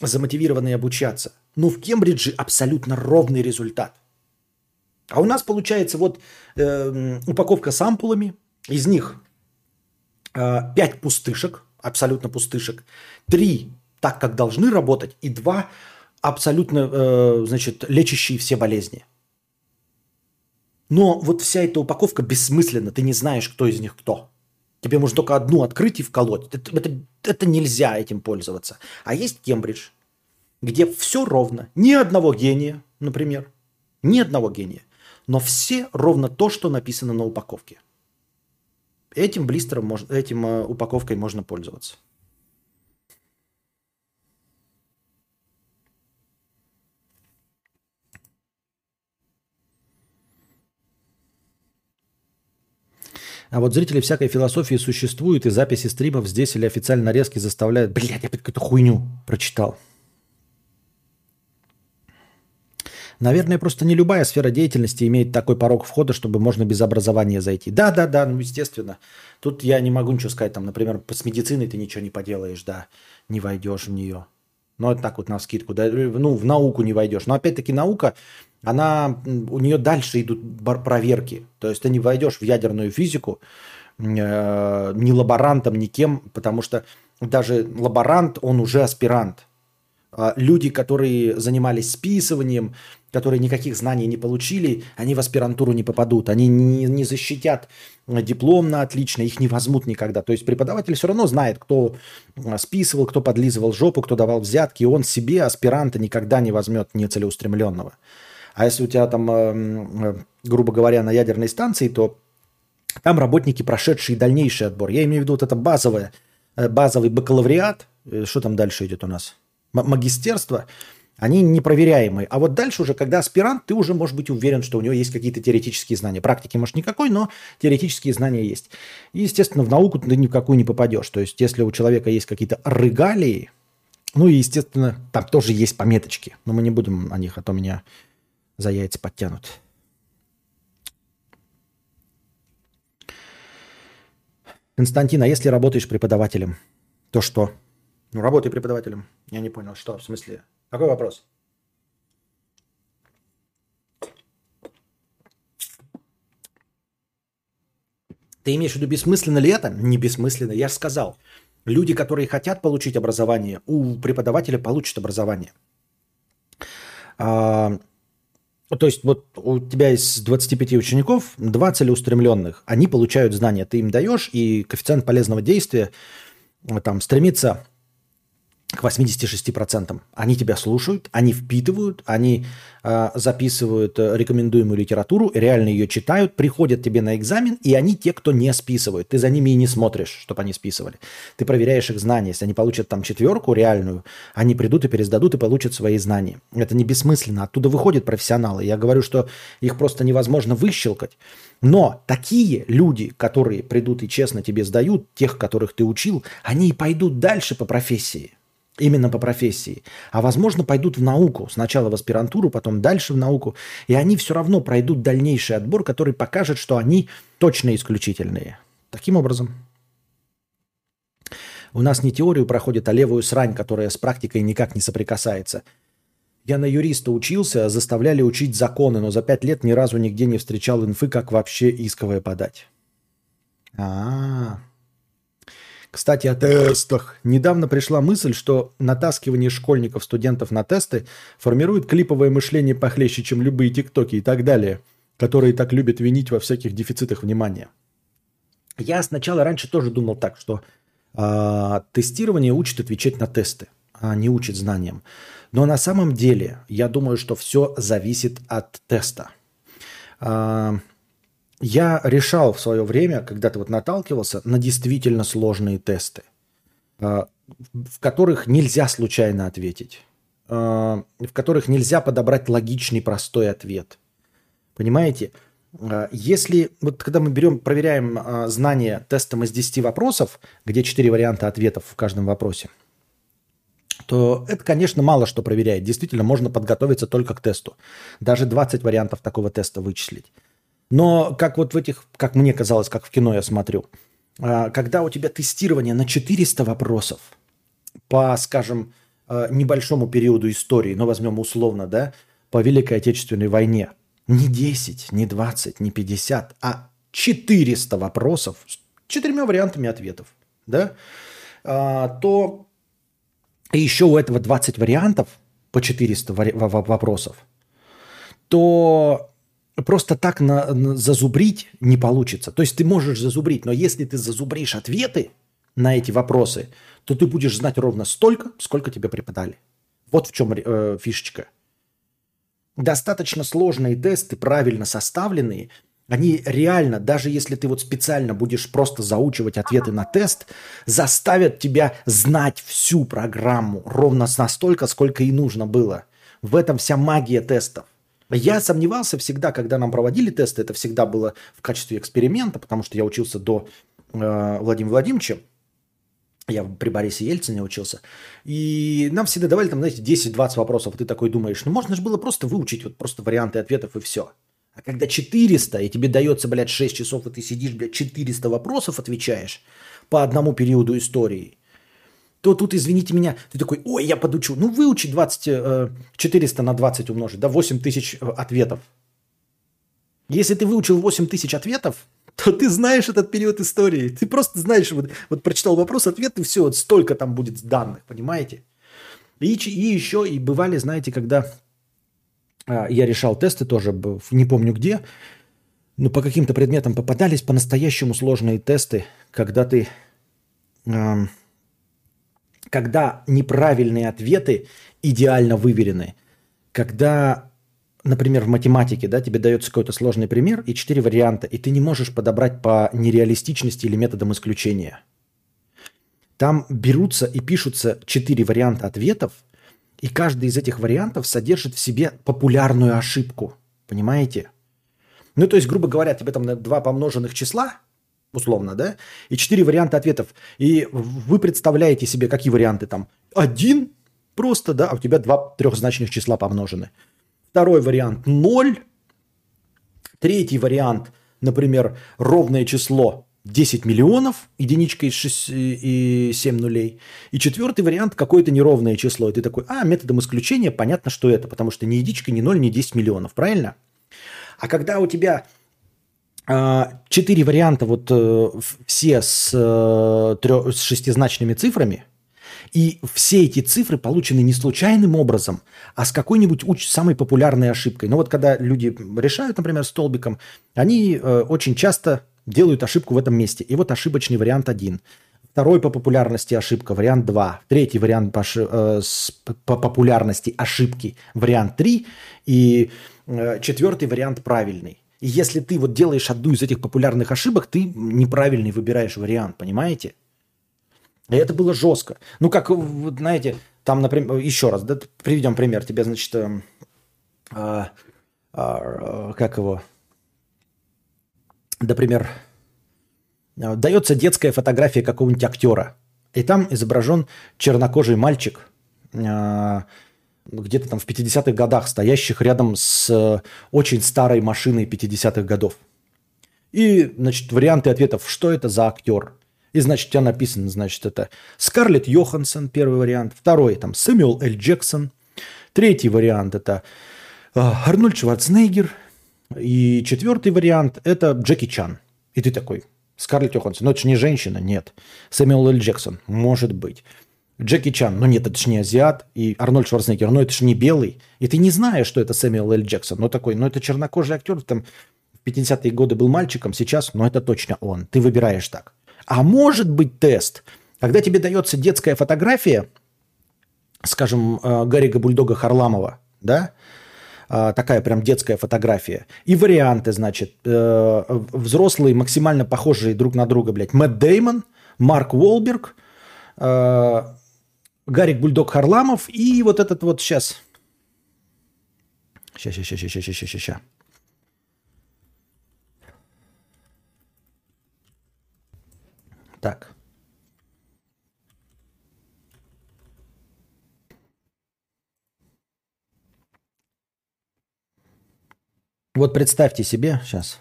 замотивированные обучаться. Но в Кембридже абсолютно ровный результат. А у нас получается вот э, упаковка с ампулами. Из них э, 5 пустышек, абсолютно пустышек. 3 так, как должны работать, и два абсолютно, э, значит, лечащие все болезни. Но вот вся эта упаковка бессмысленна, ты не знаешь, кто из них кто. Тебе можно только одну открыть и вколоть. Это, это, это нельзя этим пользоваться. А есть Кембридж, где все ровно. Ни одного гения, например. Ни одного гения. Но все ровно то, что написано на упаковке. Этим блистером, этим э, упаковкой можно пользоваться. А вот зрители всякой философии существуют, и записи стримов здесь или официально нарезки заставляют... Блядь, я опять какую-то хуйню прочитал. Наверное, просто не любая сфера деятельности имеет такой порог входа, чтобы можно без образования зайти. Да, да, да, ну естественно. Тут я не могу ничего сказать. Там, например, с медициной ты ничего не поделаешь, да, не войдешь в нее. Ну, это так вот на скидку. Да, ну, в науку не войдешь. Но опять-таки наука она, у нее дальше идут проверки. То есть ты не войдешь в ядерную физику э, ни лаборантом, ни кем, потому что даже лаборант, он уже аспирант. А люди, которые занимались списыванием, которые никаких знаний не получили, они в аспирантуру не попадут, они не, не защитят диплом на отлично, их не возьмут никогда. То есть преподаватель все равно знает, кто э, списывал, кто подлизывал жопу, кто давал взятки, и он себе аспиранта никогда не возьмет нецелеустремленного. А если у тебя там, эм, э, грубо говоря, на ядерной станции, то Там работники, прошедшие дальнейший отбор. Я имею в виду вот это базовое, э, базовый бакалавриат. Э, что там дальше идет у нас? Магистерство они непроверяемые. А вот дальше уже, когда аспирант, ты уже можешь быть уверен, что у него есть какие-то теоретические знания. Практики, может, никакой, но теоретические знания есть. И, естественно, в науку ты ни в какую не попадешь. То есть, если у человека есть какие-то регалии, ну и, естественно, там тоже есть пометочки. Но мы не будем о них, а то меня за яйца подтянут. Константин, а если работаешь преподавателем, то что? Ну, работай преподавателем. Я не понял, что, в смысле? Какой вопрос? Ты имеешь в виду, бессмысленно ли это? Не бессмысленно. Я же сказал, люди, которые хотят получить образование, у преподавателя получат образование. А, то есть вот у тебя из 25 учеников 2 целеустремленных, они получают знания, ты им даешь, и коэффициент полезного действия там стремится к 86%. Они тебя слушают, они впитывают, они э, записывают э, рекомендуемую литературу, реально ее читают, приходят тебе на экзамен, и они те, кто не списывают. Ты за ними и не смотришь, чтобы они списывали. Ты проверяешь их знания. Если они получат там четверку реальную, они придут и пересдадут и получат свои знания. Это не бессмысленно. Оттуда выходят профессионалы. Я говорю, что их просто невозможно выщелкать. Но такие люди, которые придут и честно тебе сдают, тех, которых ты учил, они и пойдут дальше по профессии именно по профессии. А возможно, пойдут в науку. Сначала в аспирантуру, потом дальше в науку. И они все равно пройдут дальнейший отбор, который покажет, что они точно исключительные. Таким образом. У нас не теорию проходит, а левую срань, которая с практикой никак не соприкасается. Я на юриста учился, заставляли учить законы, но за пять лет ни разу нигде не встречал инфы, как вообще исковое подать. А-а-а. Кстати, о тестах. Недавно пришла мысль, что натаскивание школьников, студентов на тесты формирует клиповое мышление похлеще, чем любые тиктоки и так далее, которые так любят винить во всяких дефицитах внимания. Я сначала раньше тоже думал так, что э, тестирование учит отвечать на тесты, а не учит знаниям. Но на самом деле я думаю, что все зависит от теста. Э, я решал в свое время, когда ты вот наталкивался, на действительно сложные тесты, а, в которых нельзя случайно ответить, а, в которых нельзя подобрать логичный простой ответ. Понимаете? А, если, вот когда мы берем, проверяем знание тестом из 10 вопросов, где 4 варианта ответов в каждом вопросе, то это, конечно, мало что проверяет. Действительно, можно подготовиться только к тесту. Даже 20 вариантов такого теста вычислить. Но как вот в этих, как мне казалось, как в кино я смотрю, а, когда у тебя тестирование на 400 вопросов по, скажем, а, небольшому периоду истории, ну возьмем условно, да, по Великой Отечественной войне, не 10, не 20, не 50, а 400 вопросов с четырьмя вариантами ответов, да, а, то еще у этого 20 вариантов по 400 вопросов, то просто так на, на, зазубрить не получится. То есть ты можешь зазубрить, но если ты зазубришь ответы на эти вопросы, то ты будешь знать ровно столько, сколько тебе преподали. Вот в чем э, фишечка. Достаточно сложные тесты, правильно составленные, они реально, даже если ты вот специально будешь просто заучивать ответы на тест, заставят тебя знать всю программу ровно настолько, сколько и нужно было. В этом вся магия тестов. Я сомневался всегда, когда нам проводили тесты, это всегда было в качестве эксперимента, потому что я учился до э, Владимира Владимировича, я при Борисе Ельцине учился, и нам всегда давали там, знаете, 10-20 вопросов, и ты такой думаешь, ну можно же было просто выучить вот просто варианты ответов и все. А когда 400, и тебе дается, блядь, 6 часов, и ты сидишь, блядь, 400 вопросов отвечаешь по одному периоду истории – то тут, извините меня, ты такой, ой, я подучу. Ну, выучи 20, 400 э, на 20 умножить, да, 8 тысяч э, ответов. Если ты выучил 8 тысяч ответов, то ты знаешь этот период истории. Ты просто знаешь, вот, вот прочитал вопрос, ответ, и все, вот столько там будет данных, понимаете? И, и еще, и бывали, знаете, когда а, я решал тесты тоже, не помню где, но по каким-то предметам попадались по-настоящему сложные тесты, когда ты... А, когда неправильные ответы идеально выверены, когда например, в математике, да, тебе дается какой-то сложный пример и четыре варианта, и ты не можешь подобрать по нереалистичности или методам исключения. Там берутся и пишутся четыре варианта ответов, и каждый из этих вариантов содержит в себе популярную ошибку. Понимаете? Ну, то есть, грубо говоря, тебе там два помноженных числа, условно, да, и четыре варианта ответов. И вы представляете себе, какие варианты там. Один просто, да, а у тебя два трехзначных числа помножены. Второй вариант – ноль. Третий вариант, например, ровное число 10 миллионов, единичка и, 6, и 7 нулей. И четвертый вариант – какое-то неровное число. И ты такой, а, методом исключения понятно, что это, потому что ни единичка, ни 0, ни 10 миллионов, правильно? А когда у тебя четыре варианта, вот э, все с, э, трё, с шестизначными цифрами, и все эти цифры получены не случайным образом, а с какой-нибудь уч- самой популярной ошибкой. Ну вот когда люди решают, например, столбиком, они э, очень часто делают ошибку в этом месте. И вот ошибочный вариант один. Второй по популярности ошибка, вариант 2. Третий вариант по, э, по популярности ошибки, вариант 3. И э, четвертый вариант правильный. Если ты вот делаешь одну из этих популярных ошибок, ты неправильный выбираешь вариант, понимаете? И это было жестко. Ну, как, вот, знаете, там, например, еще раз, да, приведем пример. Тебе, значит, э, э, э, как его, например, э, дается детская фотография какого-нибудь актера, и там изображен чернокожий мальчик, э, где-то там в 50-х годах, стоящих рядом с э, очень старой машиной 50-х годов. И, значит, варианты ответов, что это за актер. И, значит, у тебя написано, значит, это Скарлетт Йоханссон, первый вариант. Второй, там, Сэмюэл Л. Джексон. Третий вариант, это Арнольд Шварценеггер. И четвертый вариант – это Джеки Чан. И ты такой, Скарлетт Йоханссон, ну это же не женщина, нет. Сэмюэл Л. Джексон, может быть. Джеки Чан, ну нет, это же не азиат. И Арнольд Шварценеггер, ну это же не белый. И ты не знаешь, что это Сэмюэл Л. Джексон. Ну такой, ну это чернокожий актер, там в 50-е годы был мальчиком, сейчас, ну это точно он. Ты выбираешь так. А может быть тест, когда тебе дается детская фотография, скажем, э, Гарика Бульдога Харламова, да, а, такая прям детская фотография. И варианты, значит, э, взрослые, максимально похожие друг на друга, блядь. Мэтт Деймон, Марк Уолберг, э, Гарик Бульдог Харламов и вот этот вот сейчас. Сейчас, сейчас, сейчас, сейчас, сейчас, сейчас. Так. Вот представьте себе сейчас.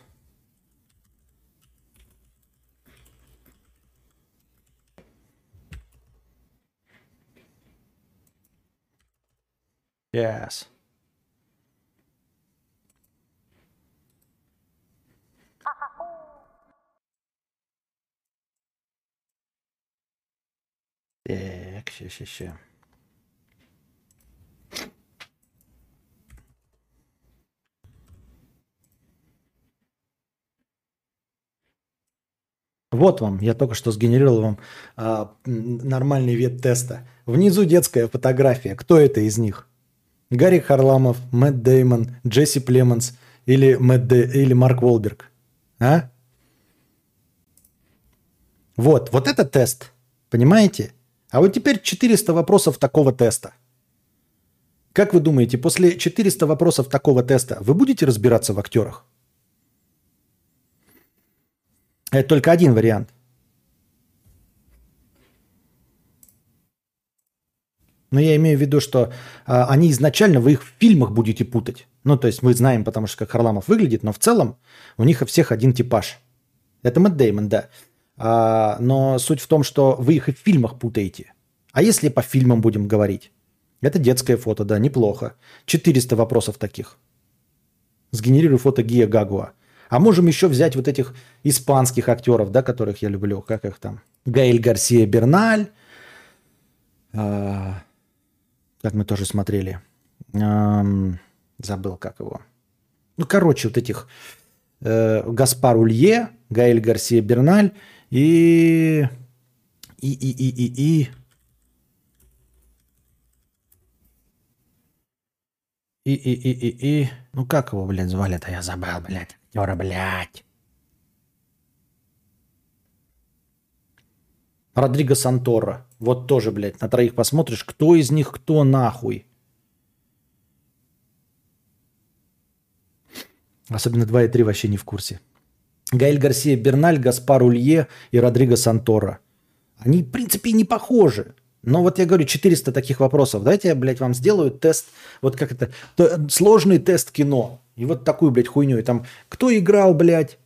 Yes. Так, сейчас, сейчас, сейчас. Вот вам, я только что сгенерировал вам а, нормальный вид теста. Внизу детская фотография. Кто это из них? Гарри Харламов, Мэтт Деймон, Джесси Племонс или, Мэтт Де... или Марк Волберг? А? Вот, вот это тест. Понимаете? А вот теперь 400 вопросов такого теста. Как вы думаете, после 400 вопросов такого теста вы будете разбираться в актерах? Это только один вариант. Но я имею в виду, что а, они изначально вы их в фильмах будете путать. Ну, то есть мы знаем, потому что как Харламов выглядит, но в целом у них у всех один типаж. Это Мэтт Деймон, да. А, но суть в том, что вы их и в фильмах путаете. А если по фильмам будем говорить? Это детское фото, да, неплохо. 400 вопросов таких. Сгенерирую фото Гия Гагуа. А можем еще взять вот этих испанских актеров, да, которых я люблю. Как их там? Гаэль Гарсия Берналь. А, как мы тоже смотрели. А, забыл, как его. Ну, короче, вот этих э, Гаспар Улье, Гаэль Гарсия Берналь и... И, и, и, и, и... И, и, и, и, и. Ну как его, блядь, звали-то? Я забыл, блядь. Актера, блядь. Родриго Сантора. Вот тоже, блядь, на троих посмотришь, кто из них кто нахуй. Особенно 2 и 3 вообще не в курсе. Гаэль Гарсия Берналь, Гаспар Улье и Родриго Сантора. Они, в принципе, не похожи. Но вот я говорю, 400 таких вопросов. Дайте я, блядь, вам сделаю тест, вот как это, сложный тест кино. И вот такую, блядь, хуйню. И там, кто играл, блядь,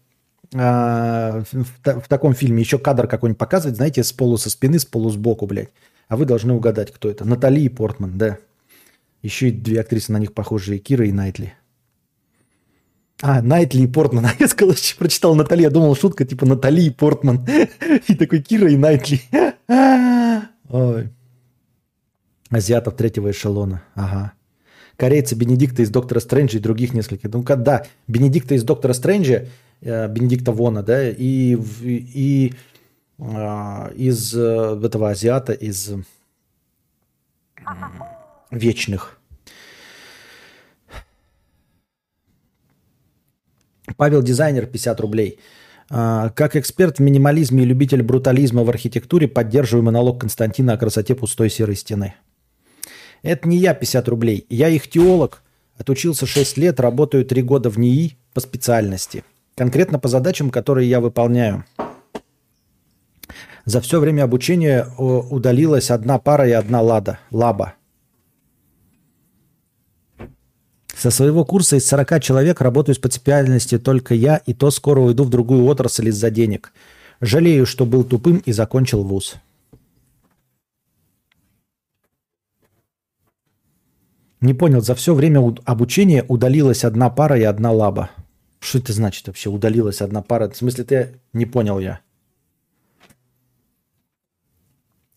а, в, в таком фильме еще кадр какой-нибудь показывать, знаете, с полу со спины, с полу сбоку, блядь. А вы должны угадать, кто это. Натали и Портман, да. Еще и две актрисы на них похожие, Кира Найтли. А, Найтли и Портман. А я сказал, что прочитал Натали, я думал, шутка типа Натали и Портман. И такой Кира и Найтли. Ой. Азиатов третьего эшелона. Ага. Корейцы Бенедикта из Доктора Стрэнджа и других нескольких. Ну, да, Бенедикта из Доктора Стрэнджа Бенедикта Вона, да, и, и а, из э, этого азиата, из вечных. Павел Дизайнер, 50 рублей. Как эксперт в минимализме и любитель брутализма в архитектуре поддерживаю монолог Константина о красоте пустой серой стены. Это не я 50 рублей. Я их теолог, отучился 6 лет, работаю 3 года в НИИ по специальности – Конкретно по задачам, которые я выполняю. За все время обучения удалилась одна пара и одна лада, лаба. Со своего курса из 40 человек работаю по специальности только я, и то скоро уйду в другую отрасль из-за денег. Жалею, что был тупым и закончил вуз. Не понял, за все время обучения удалилась одна пара и одна лаба. Что это значит вообще? Удалилась одна пара. В смысле, ты не понял я.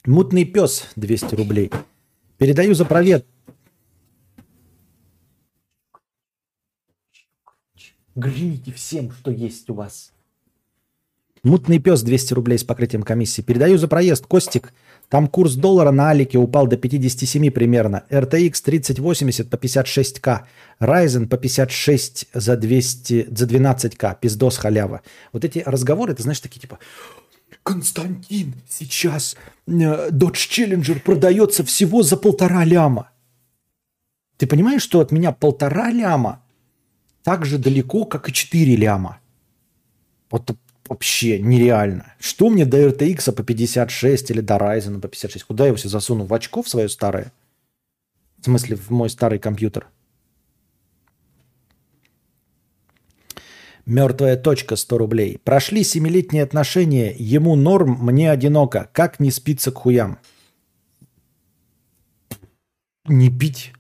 Мутный пес 200 рублей. Передаю за провет. Грите всем, что есть у вас. Мутный пес 200 рублей с покрытием комиссии. Передаю за проезд. Костик, там курс доллара на Алике упал до 57 примерно. RTX 3080 по 56к. Ryzen по 56 за, 200, за 12к. Пиздос халява. Вот эти разговоры, ты знаешь, такие типа... Константин, сейчас э, Dodge Challenger продается всего за полтора ляма. Ты понимаешь, что от меня полтора ляма так же далеко, как и 4 ляма? Вот вообще нереально. Что мне до RTX по 56 или до Ryzen по 56? Куда я его себе засуну? В очко в свое старое? В смысле, в мой старый компьютер? Мертвая точка 100 рублей. Прошли семилетние отношения, ему норм, мне одиноко. Как не спится к хуям? Не пить.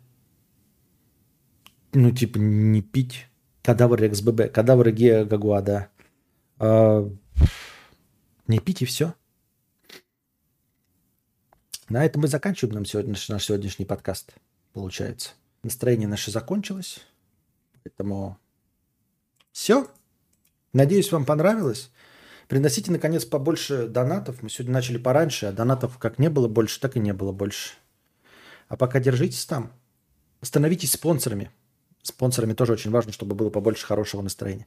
Ну, типа, не пить. Кадавр XBB. Кадавр Геа Гагуа, да. А, не пить и все. На этом мы заканчиваем нам сегодня, наш сегодняшний подкаст, получается. Настроение наше закончилось. Поэтому все. Надеюсь, вам понравилось. Приносите, наконец, побольше донатов. Мы сегодня начали пораньше, а донатов как не было больше, так и не было больше. А пока держитесь там. Становитесь спонсорами. Спонсорами тоже очень важно, чтобы было побольше хорошего настроения.